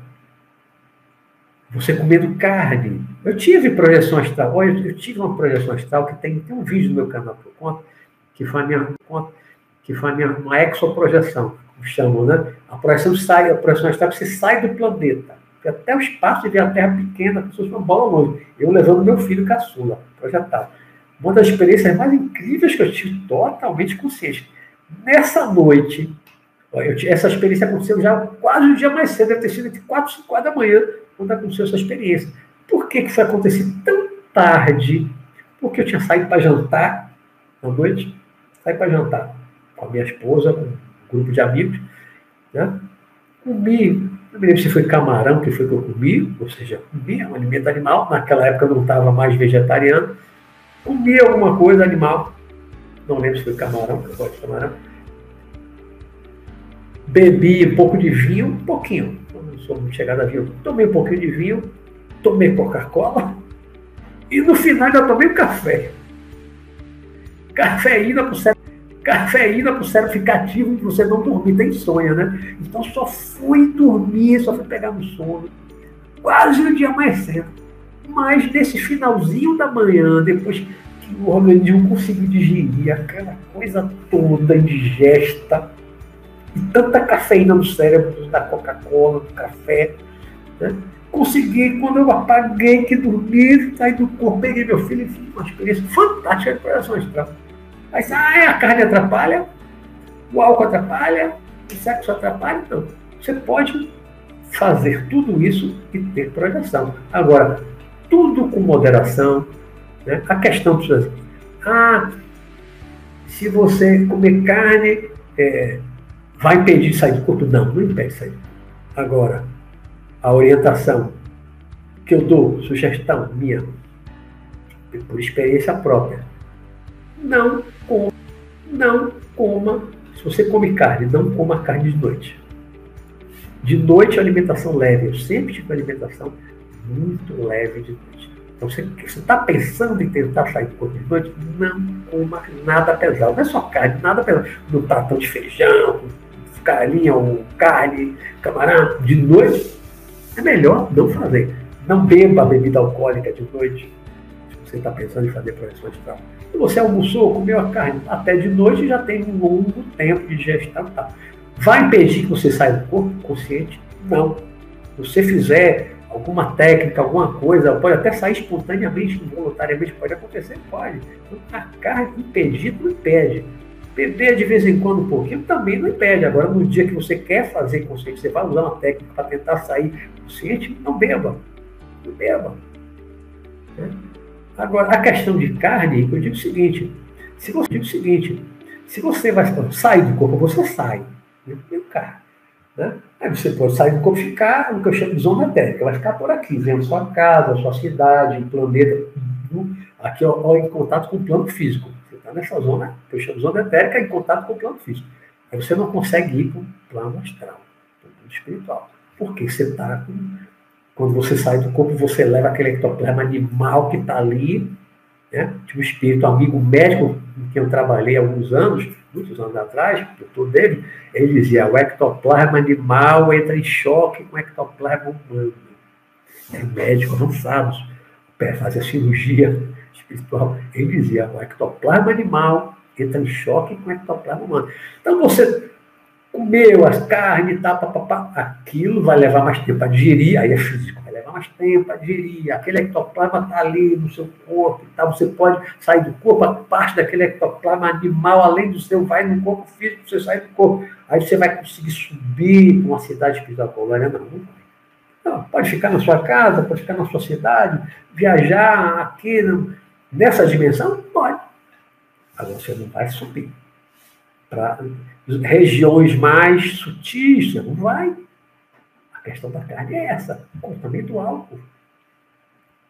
Você comendo carne. Eu tive projeção astral. Olha, eu tive uma projeção astral que tem, tem um vídeo no meu canal que eu conto, que foi a minha, que foi a minha uma exoprojeção, como chamam, né? A projeção sai, a projeção astral você sai do planeta. Até o espaço de a Terra pequena, como se fosse uma bola longe. Eu levando meu filho caçula, projetado uma das experiências mais incríveis que eu tive totalmente consciente. Nessa noite, eu, essa experiência aconteceu já quase um dia mais cedo, deve ter sido entre 4 e 5 horas da manhã, quando aconteceu essa experiência. Por que, que foi acontecer tão tarde? Porque eu tinha saído para jantar à noite, saí para jantar com a minha esposa, com um grupo de amigos, né? Comi, não me lembro se foi camarão que foi que eu comi, ou seja, comi um alimento animal, naquela época eu não estava mais vegetariano, comi alguma coisa animal, não lembro se foi camarão, eu gosto de camarão. Bebi um pouco de vinho, um pouquinho, não sou muito chegado a vinho, tomei um pouquinho de vinho, tomei Coca-Cola e no final ainda tomei um café. Cafeína para o cérebro, cafeína cérebro ficar ativo e você não dormir, tem sonho, né? Então só fui dormir, só fui pegar no sono, quase o dia mais cedo mas nesse finalzinho da manhã, depois que o organismo conseguiu digerir aquela coisa toda indigesta, e tanta cafeína no cérebro, da Coca-Cola, do café, né? Consegui, quando eu apaguei que dormi, saí do corpo, peguei meu filho fiz uma experiência fantástica de coração astral. Aí, ah, a carne atrapalha, o álcool atrapalha, o sexo atrapalha, então você pode fazer tudo isso e ter projeção. Agora, tudo com moderação. Né? A questão precisa ah, se você comer carne, é, vai impedir de sair do corpo? Não, não impede de sair. Agora, a orientação que eu dou, sugestão minha, por experiência própria, não coma, não coma. Se você come carne, não coma carne de noite. De noite, alimentação leve. Eu sempre tive alimentação muito leve de noite. Então, você está pensando em tentar sair do corpo de noite, não coma nada pesado. Não é só carne, nada pesado. No pratão de feijão, galinha ou carne, camarão, de noite, é melhor não fazer. Não beba bebida alcoólica de noite, se você está pensando em fazer projeção astral. Se você almoçou, comeu a carne, até de noite já tem um longo tempo de digestão. Tá? Vai impedir que você saia do corpo consciente? Não. Se você fizer alguma técnica, alguma coisa, pode até sair espontaneamente, involuntariamente, pode acontecer, pode. Então, a carne impedido não impede. Beber de vez em quando um pouquinho também não impede. Agora, no dia que você quer fazer consciente, você vai usar uma técnica para tentar sair consciente, não beba. Não beba. Né? Agora, a questão de carne, eu digo o seguinte: se você digo o seguinte, se você vai sair do corpo, você sai. Né? carne. Né? Aí você pode sair do corpo e ficar no que eu chamo de zona etérica, vai ficar por aqui, vendo sua casa, sua cidade, planeta, aqui ó, em contato com o plano físico está nessa zona, que eu chamo zona etérica, em contato com o plano físico. Aí você não consegue ir para o plano astral, para o plano espiritual. Porque você está com. Quando você sai do corpo, você leva aquele ectoplasma animal que está ali. Né? Tinha um espírito, amigo médico com quem eu trabalhei há alguns anos, muitos anos atrás, doutor dele, ele dizia: o ectoplasma animal entra em choque com o ectoplasma humano. É médico avançado, fazia cirurgia espiritual, ele dizia, o ectoplasma animal entra em choque com o ectoplasma humano. Então você comeu as carnes, tá, pá, pá, pá, aquilo vai levar mais tempo a digerir, aí é físico, vai levar mais tempo a digerir, aquele ectoplasma está ali no seu corpo e tal, você pode sair do corpo, a parte daquele ectoplasma animal, além do seu, vai no corpo físico, você sai do corpo, aí você vai conseguir subir para uma cidade espiritual, agora não, não. Não, pode ficar na sua casa, pode ficar na sua cidade, viajar aqui, não, Nessa dimensão, pode. Agora você não vai subir. Para regiões mais sutis, você não vai. A questão da carne é essa, o comportamento álcool.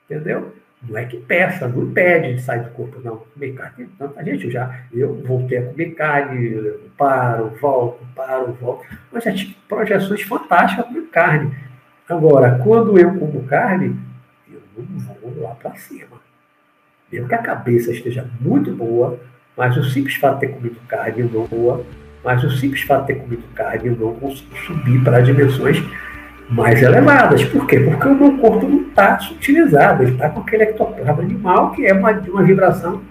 Entendeu? Não é que peça, não impede de sair do corpo, não. Comer carne, tanta gente já. Eu voltei a comer carne, paro, volto, paro, volto. Mas já tive projeções fantásticas comer carne. Agora, quando eu como carne, eu não vou lá para cima. Mesmo que a cabeça esteja muito boa, mas o simples fato de ter comido carne não boa, mas o simples fato de ter comido carne eu não consigo subir para dimensões mais elevadas. Por quê? Porque o meu corpo não está sutilizado, ele está com aquele ectoplasma animal que é uma, uma vibração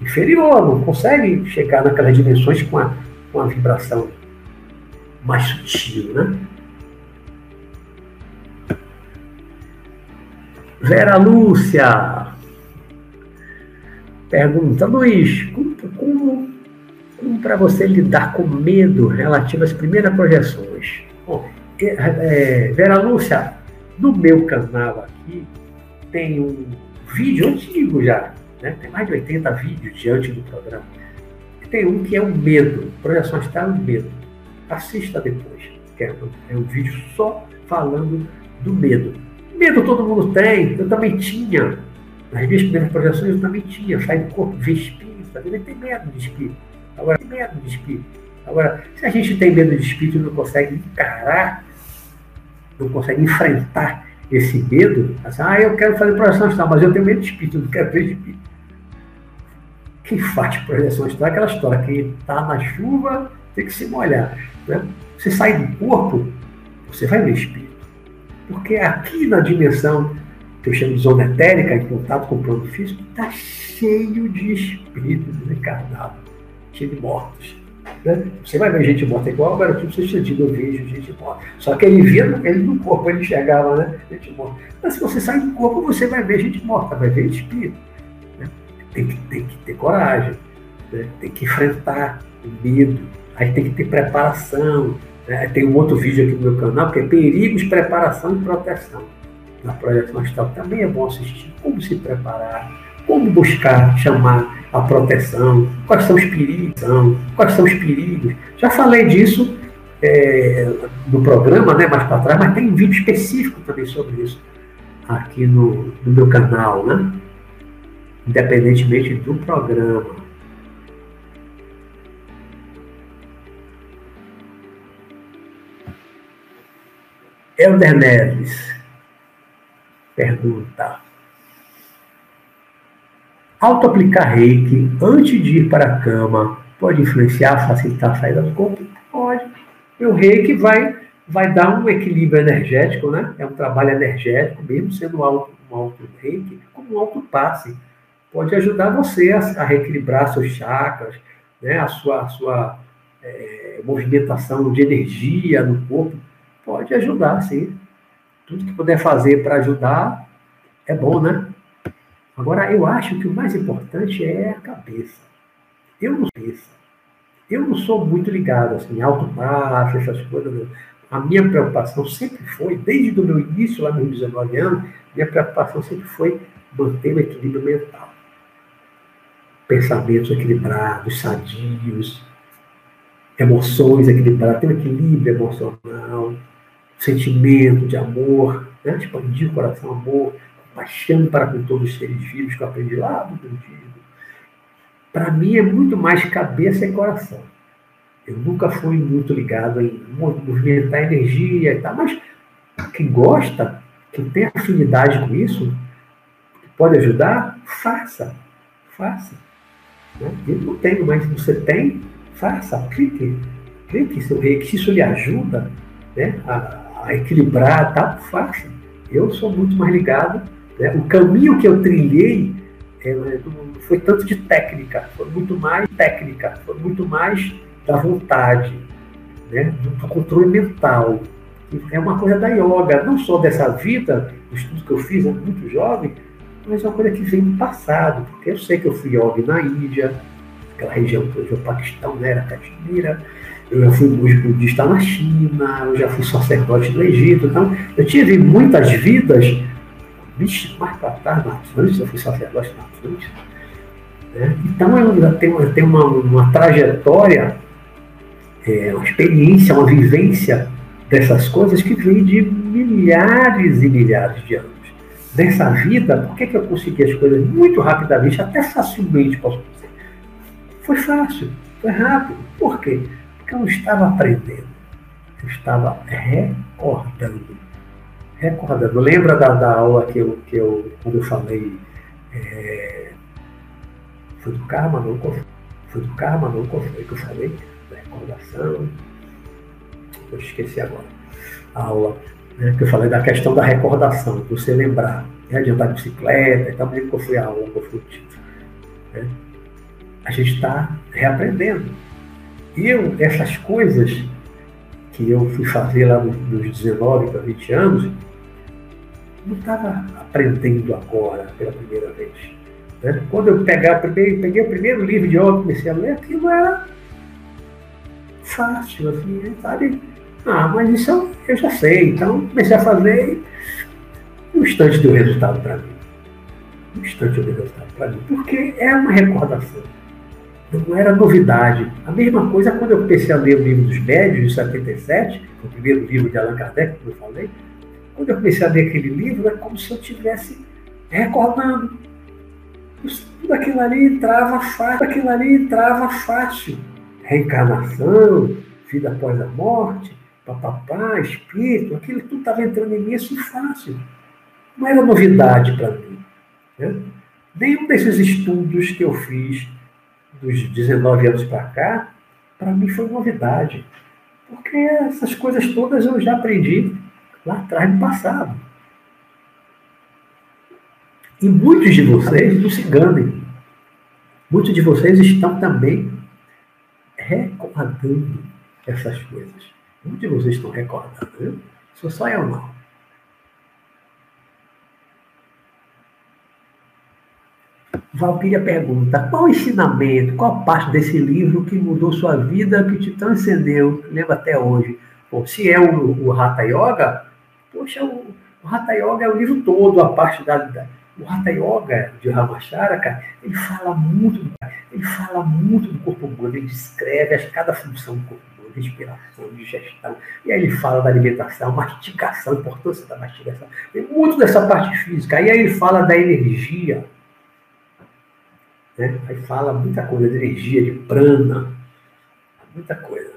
inferior, não consegue chegar naquelas dimensões com a, com a vibração mais sutil, né? Vera Lúcia, pergunta, Luiz, como, como, como para você lidar com medo relativo às primeiras projeções? Bom, é, é, Vera Lúcia, no meu canal aqui tem um vídeo antigo já, né? tem mais de 80 vídeos diante do programa. Tem um que é o medo, projeção astral e medo. Assista depois, que é é um vídeo só falando do medo. Medo todo mundo tem, eu também tinha. Nas minhas primeiras projeções eu também tinha, sair do corpo, ver espírito, também tem medo de espírito. Agora, tem medo de espírito. Agora, se a gente tem medo de espírito e não consegue encarar, não consegue enfrentar esse medo, assim, ah, eu quero fazer projeção astral, mas eu tenho medo de espírito, não quero ver espírito. Quem faz projeção astral é aquela história, quem está na chuva tem que se molhar. Né? Você sai do corpo, você vai ver espírito. Porque aqui na dimensão que eu chamo de zona etérica, em contato com o plano físico, está cheio de espíritos desencarnados, cheio de mortos. Né? Você vai ver gente morta igual agora, tipo, você sentido, eu vejo gente morta. Só que ele via ele no corpo, ele enxergava, né? Gente morta. Mas se você sai do corpo, você vai ver gente morta, vai ver espírito. Né? Tem, que, tem que ter coragem, né? tem que enfrentar o medo, aí tem que ter preparação. Né? Tem um outro vídeo aqui no meu canal que é perigos, preparação e proteção no projeto Astral também é bom assistir. Como se preparar, como buscar chamar a proteção, quais são os perigos, quais são os perigos. Já falei disso é, no programa, né, mais para trás, mas tem um vídeo específico também sobre isso aqui no, no meu canal, né? Independentemente do programa. Elder Neves, pergunta. Auto-aplicar reiki antes de ir para a cama pode influenciar, facilitar a saída do corpo? Pode. E o reiki vai, vai dar um equilíbrio energético, né? É um trabalho energético, mesmo sendo auto, um auto reiki, como um auto passe. Pode ajudar você a, a reequilibrar seus chakras, né? a sua, a sua é, movimentação de energia no corpo. Pode ajudar, sim. Tudo que puder fazer para ajudar é bom, né? Agora, eu acho que o mais importante é a cabeça. Eu não penso. Eu não sou muito ligado assim, alto passo, essas coisas. A minha preocupação sempre foi, desde o meu início, lá nos 19 anos, minha preocupação sempre foi manter o equilíbrio mental. Pensamentos equilibrados, sadios, emoções equilibradas, ter um equilíbrio emocional, sentimento de amor, né? expandir o coração, amor, paixão para com todos os seres vivos que eu aprendi lá do budismo. Para mim é muito mais cabeça e coração. Eu nunca fui muito ligado em movimentar energia e tal, mas quem gosta, quem tem afinidade com isso, pode ajudar, faça. Faça. Né? Eu não tenho, mas você tem, faça, clique. Clique seu rei, se isso lhe ajuda né, a, a equilibrar, tal, faça. Eu sou muito mais ligado né? O caminho que eu trilhei é, não foi tanto de técnica, foi muito mais técnica, foi muito mais da vontade, né? do controle mental. É uma coisa da yoga, não só dessa vida, do estudo que eu fiz muito jovem, mas é uma coisa que vem do passado, porque eu sei que eu fui yoga na Índia, aquela região que hoje é o Paquistão, né, era Caxemira, eu já fui budista na China, eu já fui sacerdote no Egito, então eu tive muitas vidas Vixe, mais para trás na Atlântida, eu fui sacerdote na Atlântida. Né? Então ela tem, uma, tem uma, uma trajetória, é, uma experiência, uma vivência dessas coisas que vem de milhares e milhares de anos. Nessa vida, por que, que eu consegui as coisas muito rapidamente, até facilmente posso dizer? Foi fácil, foi rápido. Por quê? Eu não estava aprendendo, eu estava recordando recordando. Lembra da, da aula que eu, que eu, quando eu falei, é, foi do karma, não foi do karma, não foi que eu falei, da recordação, eu esqueci agora, a aula, né, que eu falei da questão da recordação, de você lembrar, né, de andar de bicicleta, então lembro qual foi a aula, qual foi o título. Né? A gente está reaprendendo. E eu, essas coisas que eu fui fazer lá nos 19 para 20 anos, não estava aprendendo agora pela primeira vez. Né? Quando eu peguei, peguei o primeiro livro de yoga, comecei a ler, aquilo era fácil, assim, sabe? Ah, mas isso eu, eu já sei. Então comecei a fazer e um instante deu resultado para mim. Um instante deu resultado para mim. Porque é uma recordação. Não era novidade. A mesma coisa quando eu comecei a ler o livro dos médios, de 77, o primeiro livro de Allan Kardec, como eu falei, quando eu comecei a ler aquele livro, é como se eu estivesse recordando. Tudo aquilo ali entrava fácil, aquilo ali entrava fácil. Reencarnação, vida após a morte, papapá, espírito, aquilo tudo estava entrando em mim assim fácil. Não era novidade para mim. Né? Nenhum desses estudos que eu fiz dos 19 anos para cá, para mim foi novidade. Porque essas coisas todas eu já aprendi lá atrás no passado. E muitos de vocês não se enganem. Muitos de vocês estão também recordando essas coisas. Muitos de vocês estão recordando, viu? Sou só eu não. Valquíria pergunta: qual ensinamento, qual parte desse livro que mudou sua vida, que te transcendeu, lembra até hoje? Bom, se é o, o Hatha Yoga, Poxa, o, o Hatha Yoga é o livro todo, a parte da, da o Hatha Yoga de Ramacharaka, ele fala muito, ele fala muito do corpo humano, ele descreve cada função do corpo humano, respiração, digestão, e aí ele fala da alimentação, mastigação, importância da mastigação, tem muito dessa parte física, aí ele fala da energia, né? aí fala muita coisa de energia, de prana, muita coisa.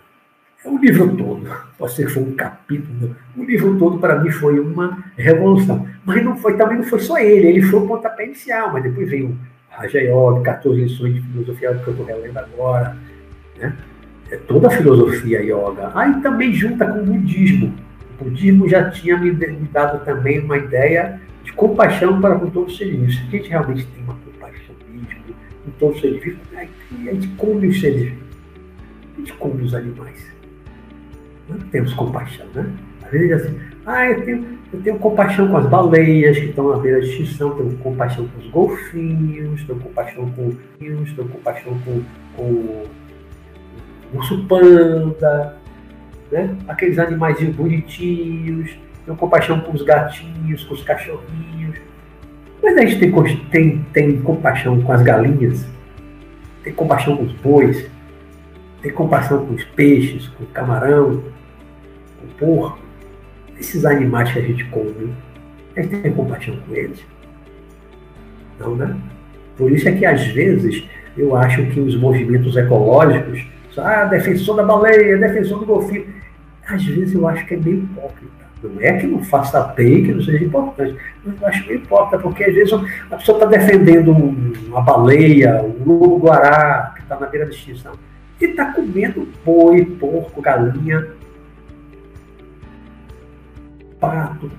o livro todo, pode ser que foi um capítulo, o livro todo para mim foi uma revolução. Mas não foi, também não foi só ele, ele foi o pontapé inicial, mas depois veio Raja Yoga, 14 lições de filosofia que eu estou relendo agora, né? É toda a filosofia yoga. Aí também junta com o budismo. O budismo já tinha me, dado também uma ideia de compaixão para com todos os seres a gente realmente tem uma com todos os seres vivos, a gente come os seres vivos. A gente come os animais. Não temos compaixão, né? Às vezes assim, ah, eu tenho, eu tenho compaixão com as baleias que estão à beira de extinção, tenho compaixão com os golfinhos, tenho compaixão com os tenho compaixão com, com o urso panda, né? aqueles animais bonitinhos, tenho compaixão com os gatinhos, com os cachorrinhos. Mas a gente tem, tem, tem compaixão com as galinhas, tem compaixão com os bois, tem compaixão com os peixes, com o camarão, com o porco, esses animais que a gente come, a gente tem compaixão com eles? Não, né? Por isso é que às vezes eu acho que os movimentos ecológicos, ah, defensor da baleia, defensor do golfinho, às vezes eu acho que é meio hipócrita. Não é que não faça bem, que não seja importante, mas eu acho meio hipócrita, porque às vezes a pessoa está defendendo uma baleia, um lobo-guará, que está na beira da extinção que está comendo boi, porco, galinha, pato.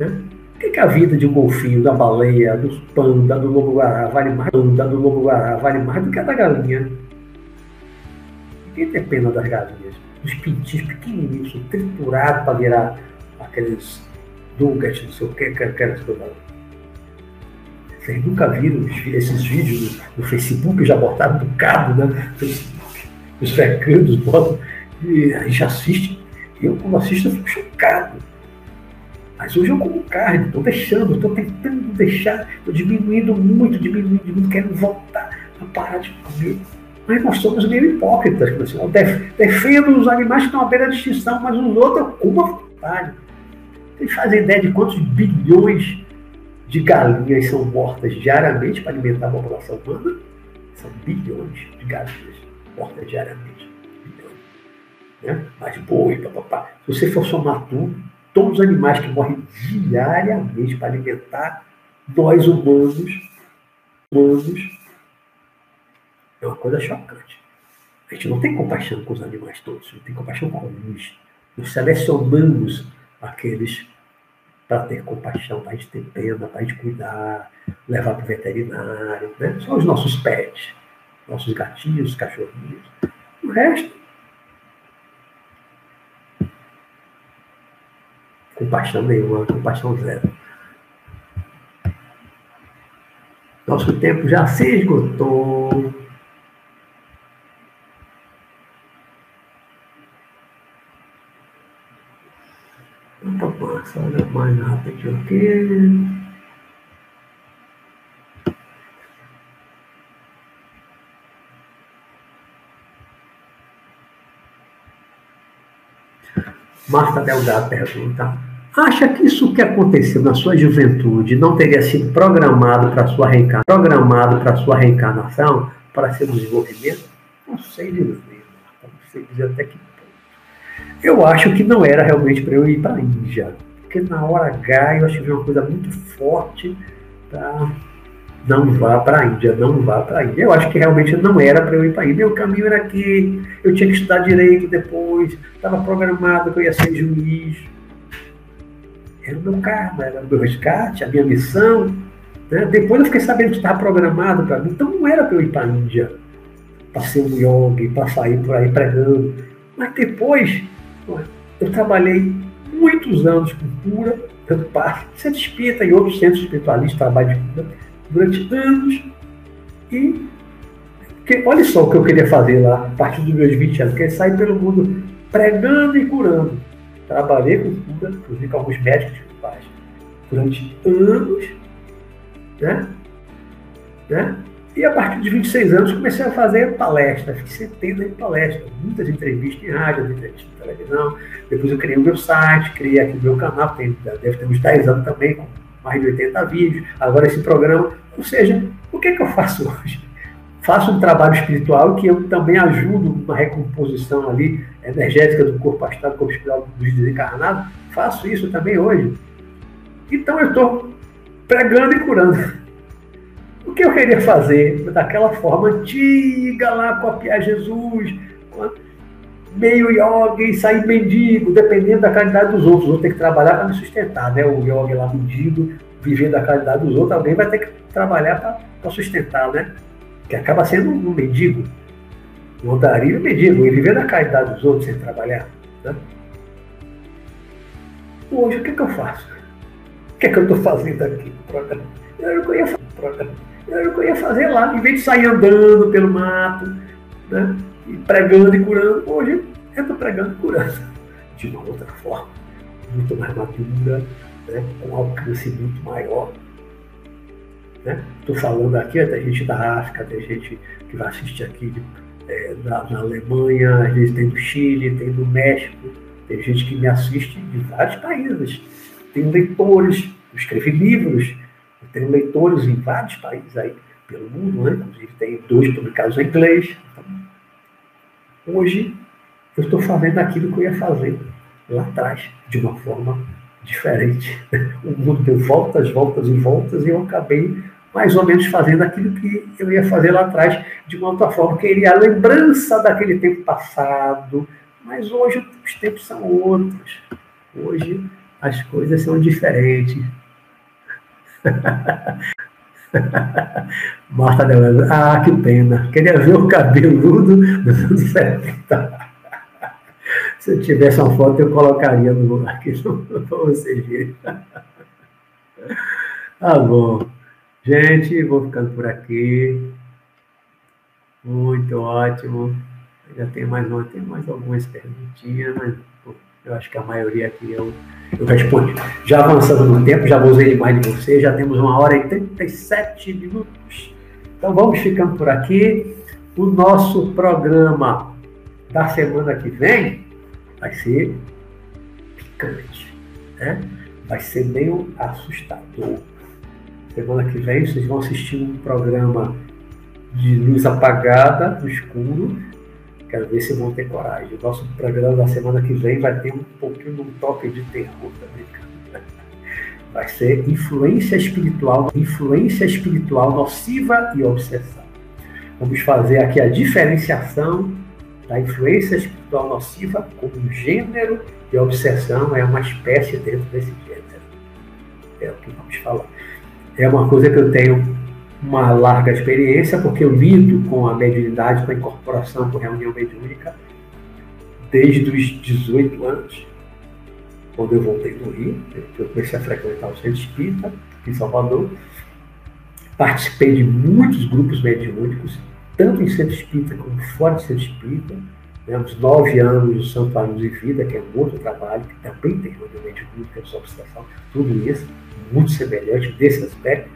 Né? Por que, que, a vida de um golfinho, da baleia, dos panda, do lobo-guará vale mais panda, do lobo-guará vale mais do que a da galinha? Quem tem pena das galinhas? Dos pintinhos pequenininhos, triturados para virar aqueles nuggets, não sei o que, aquelas coisas. Vocês nunca viram esses vídeos no, Facebook, já botaram do cabo, né? Os veganos botam, e a gente assiste. Eu, quando assisto, eu fico chocado. Mas hoje eu como carne, estou deixando, estou tentando deixar, estou diminuindo muito, diminuindo, diminuindo, quero voltar a parar de comer. Mas nós somos meio hipócritas, assim, eu defendo os animais que estão à beira de extinção, mas os outros como à vontade. Vocês fazem ideia de quantos bilhões de galinhas são mortas diariamente para alimentar a população humana? São bilhões de galinhas mortas diariamente. Bilhões. Né? Mas boi, papapá. Se você for somar tudo, todos os animais que morrem diariamente para alimentar nós humanos, humanos, é uma coisa chocante. A gente não tem compaixão com os animais todos, não tem compaixão com alguns. Nós selecionamos aqueles para ter compaixão, para a gente ter pena, para a gente cuidar, levar para o veterinário. Né? São os nossos pets, nossos gatinhos, cachorrinhos. O resto, compaixão nenhuma, compaixão zero. Nosso tempo já se esgotou. Aqui. Marta Delgado pergunta: Acha que isso que aconteceu na sua juventude não teria sido programado para sua reencarnação, programado para sua reencarnação, para seu desenvolvimento? Não sei dizer, Marta, não sei dizer até que ponto. Eu acho que não era realmente para eu ir para a Índia porque na hora H eu acho que uma coisa muito forte para não vá para a Índia, não vá para a Índia. Eu acho que realmente não era para eu ir para a Índia. Meu caminho era aqui, eu tinha que estudar direito depois, estava programado que eu ia ser juiz. Era o meu karma, era o meu resgate, a minha missão. Né? Depois eu fiquei sabendo que estava programado para mim, então não era para eu ir para a Índia, para ser um yogi, para sair por aí pregando. Mas depois eu trabalhei muitos anos com cura, tanto parte, centro espírita e outros centros espiritualistas trabalham de cura durante anos. E que, olha só o que eu queria fazer lá, a partir dos meus 20 anos, que é sair pelo mundo pregando e curando. Trabalhei com cura, inclusive com alguns médicos espirituais, durante anos, né? né? E a partir de 26 anos comecei a fazer palestras, fiquei centenas de palestras, muitas entrevistas em rádio, entrevistas em televisão. Depois eu criei o meu site, criei aqui o meu canal, tem, deve ter uns 10 anos também, com mais de 80 vídeos. Agora esse programa. Ou seja, o que é que eu faço hoje? faço um trabalho espiritual que eu também ajudo na recomposição ali energética do corpo astral, do corpo espiritual dos desencarnados. Faço isso também hoje. Então eu estou pregando e curando. O que eu queria fazer daquela forma antiga lá, copiar Jesus, meio yoga e sair mendigo, dependendo da qualidade dos outros. Vou ter que trabalhar para me sustentar, né? O yoga lá mendigo, viver da qualidade dos outros, alguém vai ter que trabalhar para sustentar, né? Que acaba sendo um mendigo. Um andarilho mendigo, e viver da qualidade dos outros sem trabalhar. Né? Hoje, o que, é que eu faço? O que, é que eu estou fazendo aqui no programa? Não ia fazer Eu ia fazer lá, em vez de sair andando pelo mato, né? E pregando e curando, hoje eu estou pregando e curando de uma outra forma, muito mais madura, né? com alcance muito maior. Estou né? falando aqui, tem gente da África, tem gente que vai assistir aqui é, na, Alemanha, às vezes tem do Chile, tem do México, tem gente que me assiste de vários países. Tenho leitores, eu escrevi livros, tenho leitores em vários países aí pelo mundo, né? inclusive tem dois publicados em inglês. Então, hoje eu estou fazendo aquilo que eu ia fazer lá atrás, de uma forma diferente. O mundo deu voltas, voltas e voltas e eu acabei mais ou menos fazendo aquilo que eu ia fazer lá atrás, de uma outra forma, que iria a lembrança daquele tempo passado. Mas hoje os tempos são outros. Hoje as coisas são diferentes. Marta Delano, ah, que pena. Queria ver o cabeludo dos anos 70. Se eu tivesse uma foto, eu colocaria no aqui para vocês verem. Tá bom. Gente, vou ficando por aqui. Muito ótimo. Já tem mais uma, tem mais algumas perguntinhas, mas eu acho que a maioria aqui eu, eu respondi. Já avançando no tempo, já usei demais de você, já temos uma hora e 37 minutos. Então vamos ficando por aqui. O nosso programa da semana que vem vai ser picante, né? Vai ser meio assustador. Semana que vem vocês vão assistir um programa de luz apagada, no escuro. Quero ver se vão ter coragem. O nosso programa da semana que vem vai ter um pouquinho de um toque de terror também. Vai ser influência espiritual, influência espiritual nociva e obsessão. Vamos fazer aqui a diferenciação da influência espiritual nociva como gênero e obsessão é uma espécie dentro desse gênero. É o que vamos falar. É uma coisa que eu tenho uma larga experiência, porque eu lido com a mediunidade, com a incorporação, a reunião mediúnica, desde os 18 anos, quando eu voltei do Rio, eu comecei a frequentar o Centro Espírita, em Salvador. Participei de muitos grupos mediúnicos, tanto em Centro Espírita como fora do Centro Espírita. Uns nove anos do Santuário de Vida, que é um outro trabalho, que também tem reunião mediúnica, observação, tudo isso, muito semelhante desse aspecto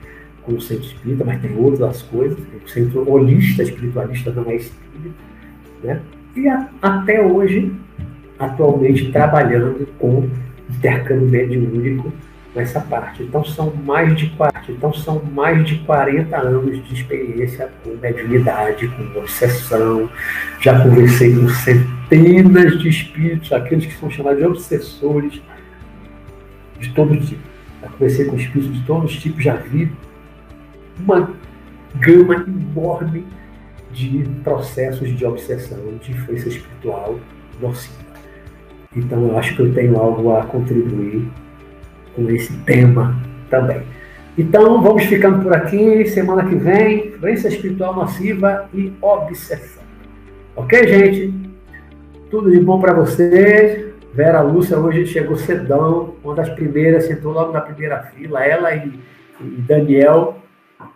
com o centro espírita, mas tem outras coisas. O centro holista espiritualista não é espírita. Né? E a, até hoje, atualmente, trabalhando com intercâmbio mediúnico nessa parte. Então são mais de 40, então são mais de 40 anos de experiência com mediunidade, com obsessão. Já conversei com centenas de espíritos, aqueles que são chamados de obsessores de todo tipo. Já conversei com espíritos de todos os tipos, já vi uma gama enorme de processos de obsessão, de influência espiritual nociva. Então, eu acho que eu tenho algo a contribuir com esse tema também. Então, vamos ficando por aqui. Semana que vem, influência espiritual nociva e obsessão. Ok, gente? Tudo de bom para vocês. Vera Lúcia hoje chegou cedão, uma das primeiras, sentou logo na primeira fila, ela e, e Daniel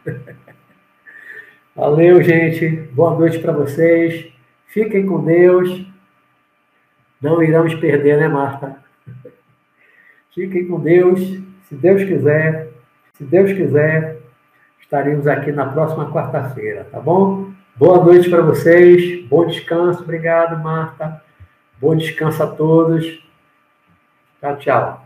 Valeu, gente. Boa noite para vocês. Fiquem com Deus. Não iremos perder, né, Marta? Fiquem com Deus. Se Deus quiser, se Deus quiser, estaremos aqui na próxima quarta-feira, tá bom? Boa noite para vocês. Bom descanso. Obrigado, Marta. Bom descanso a todos. Tchau, tchau.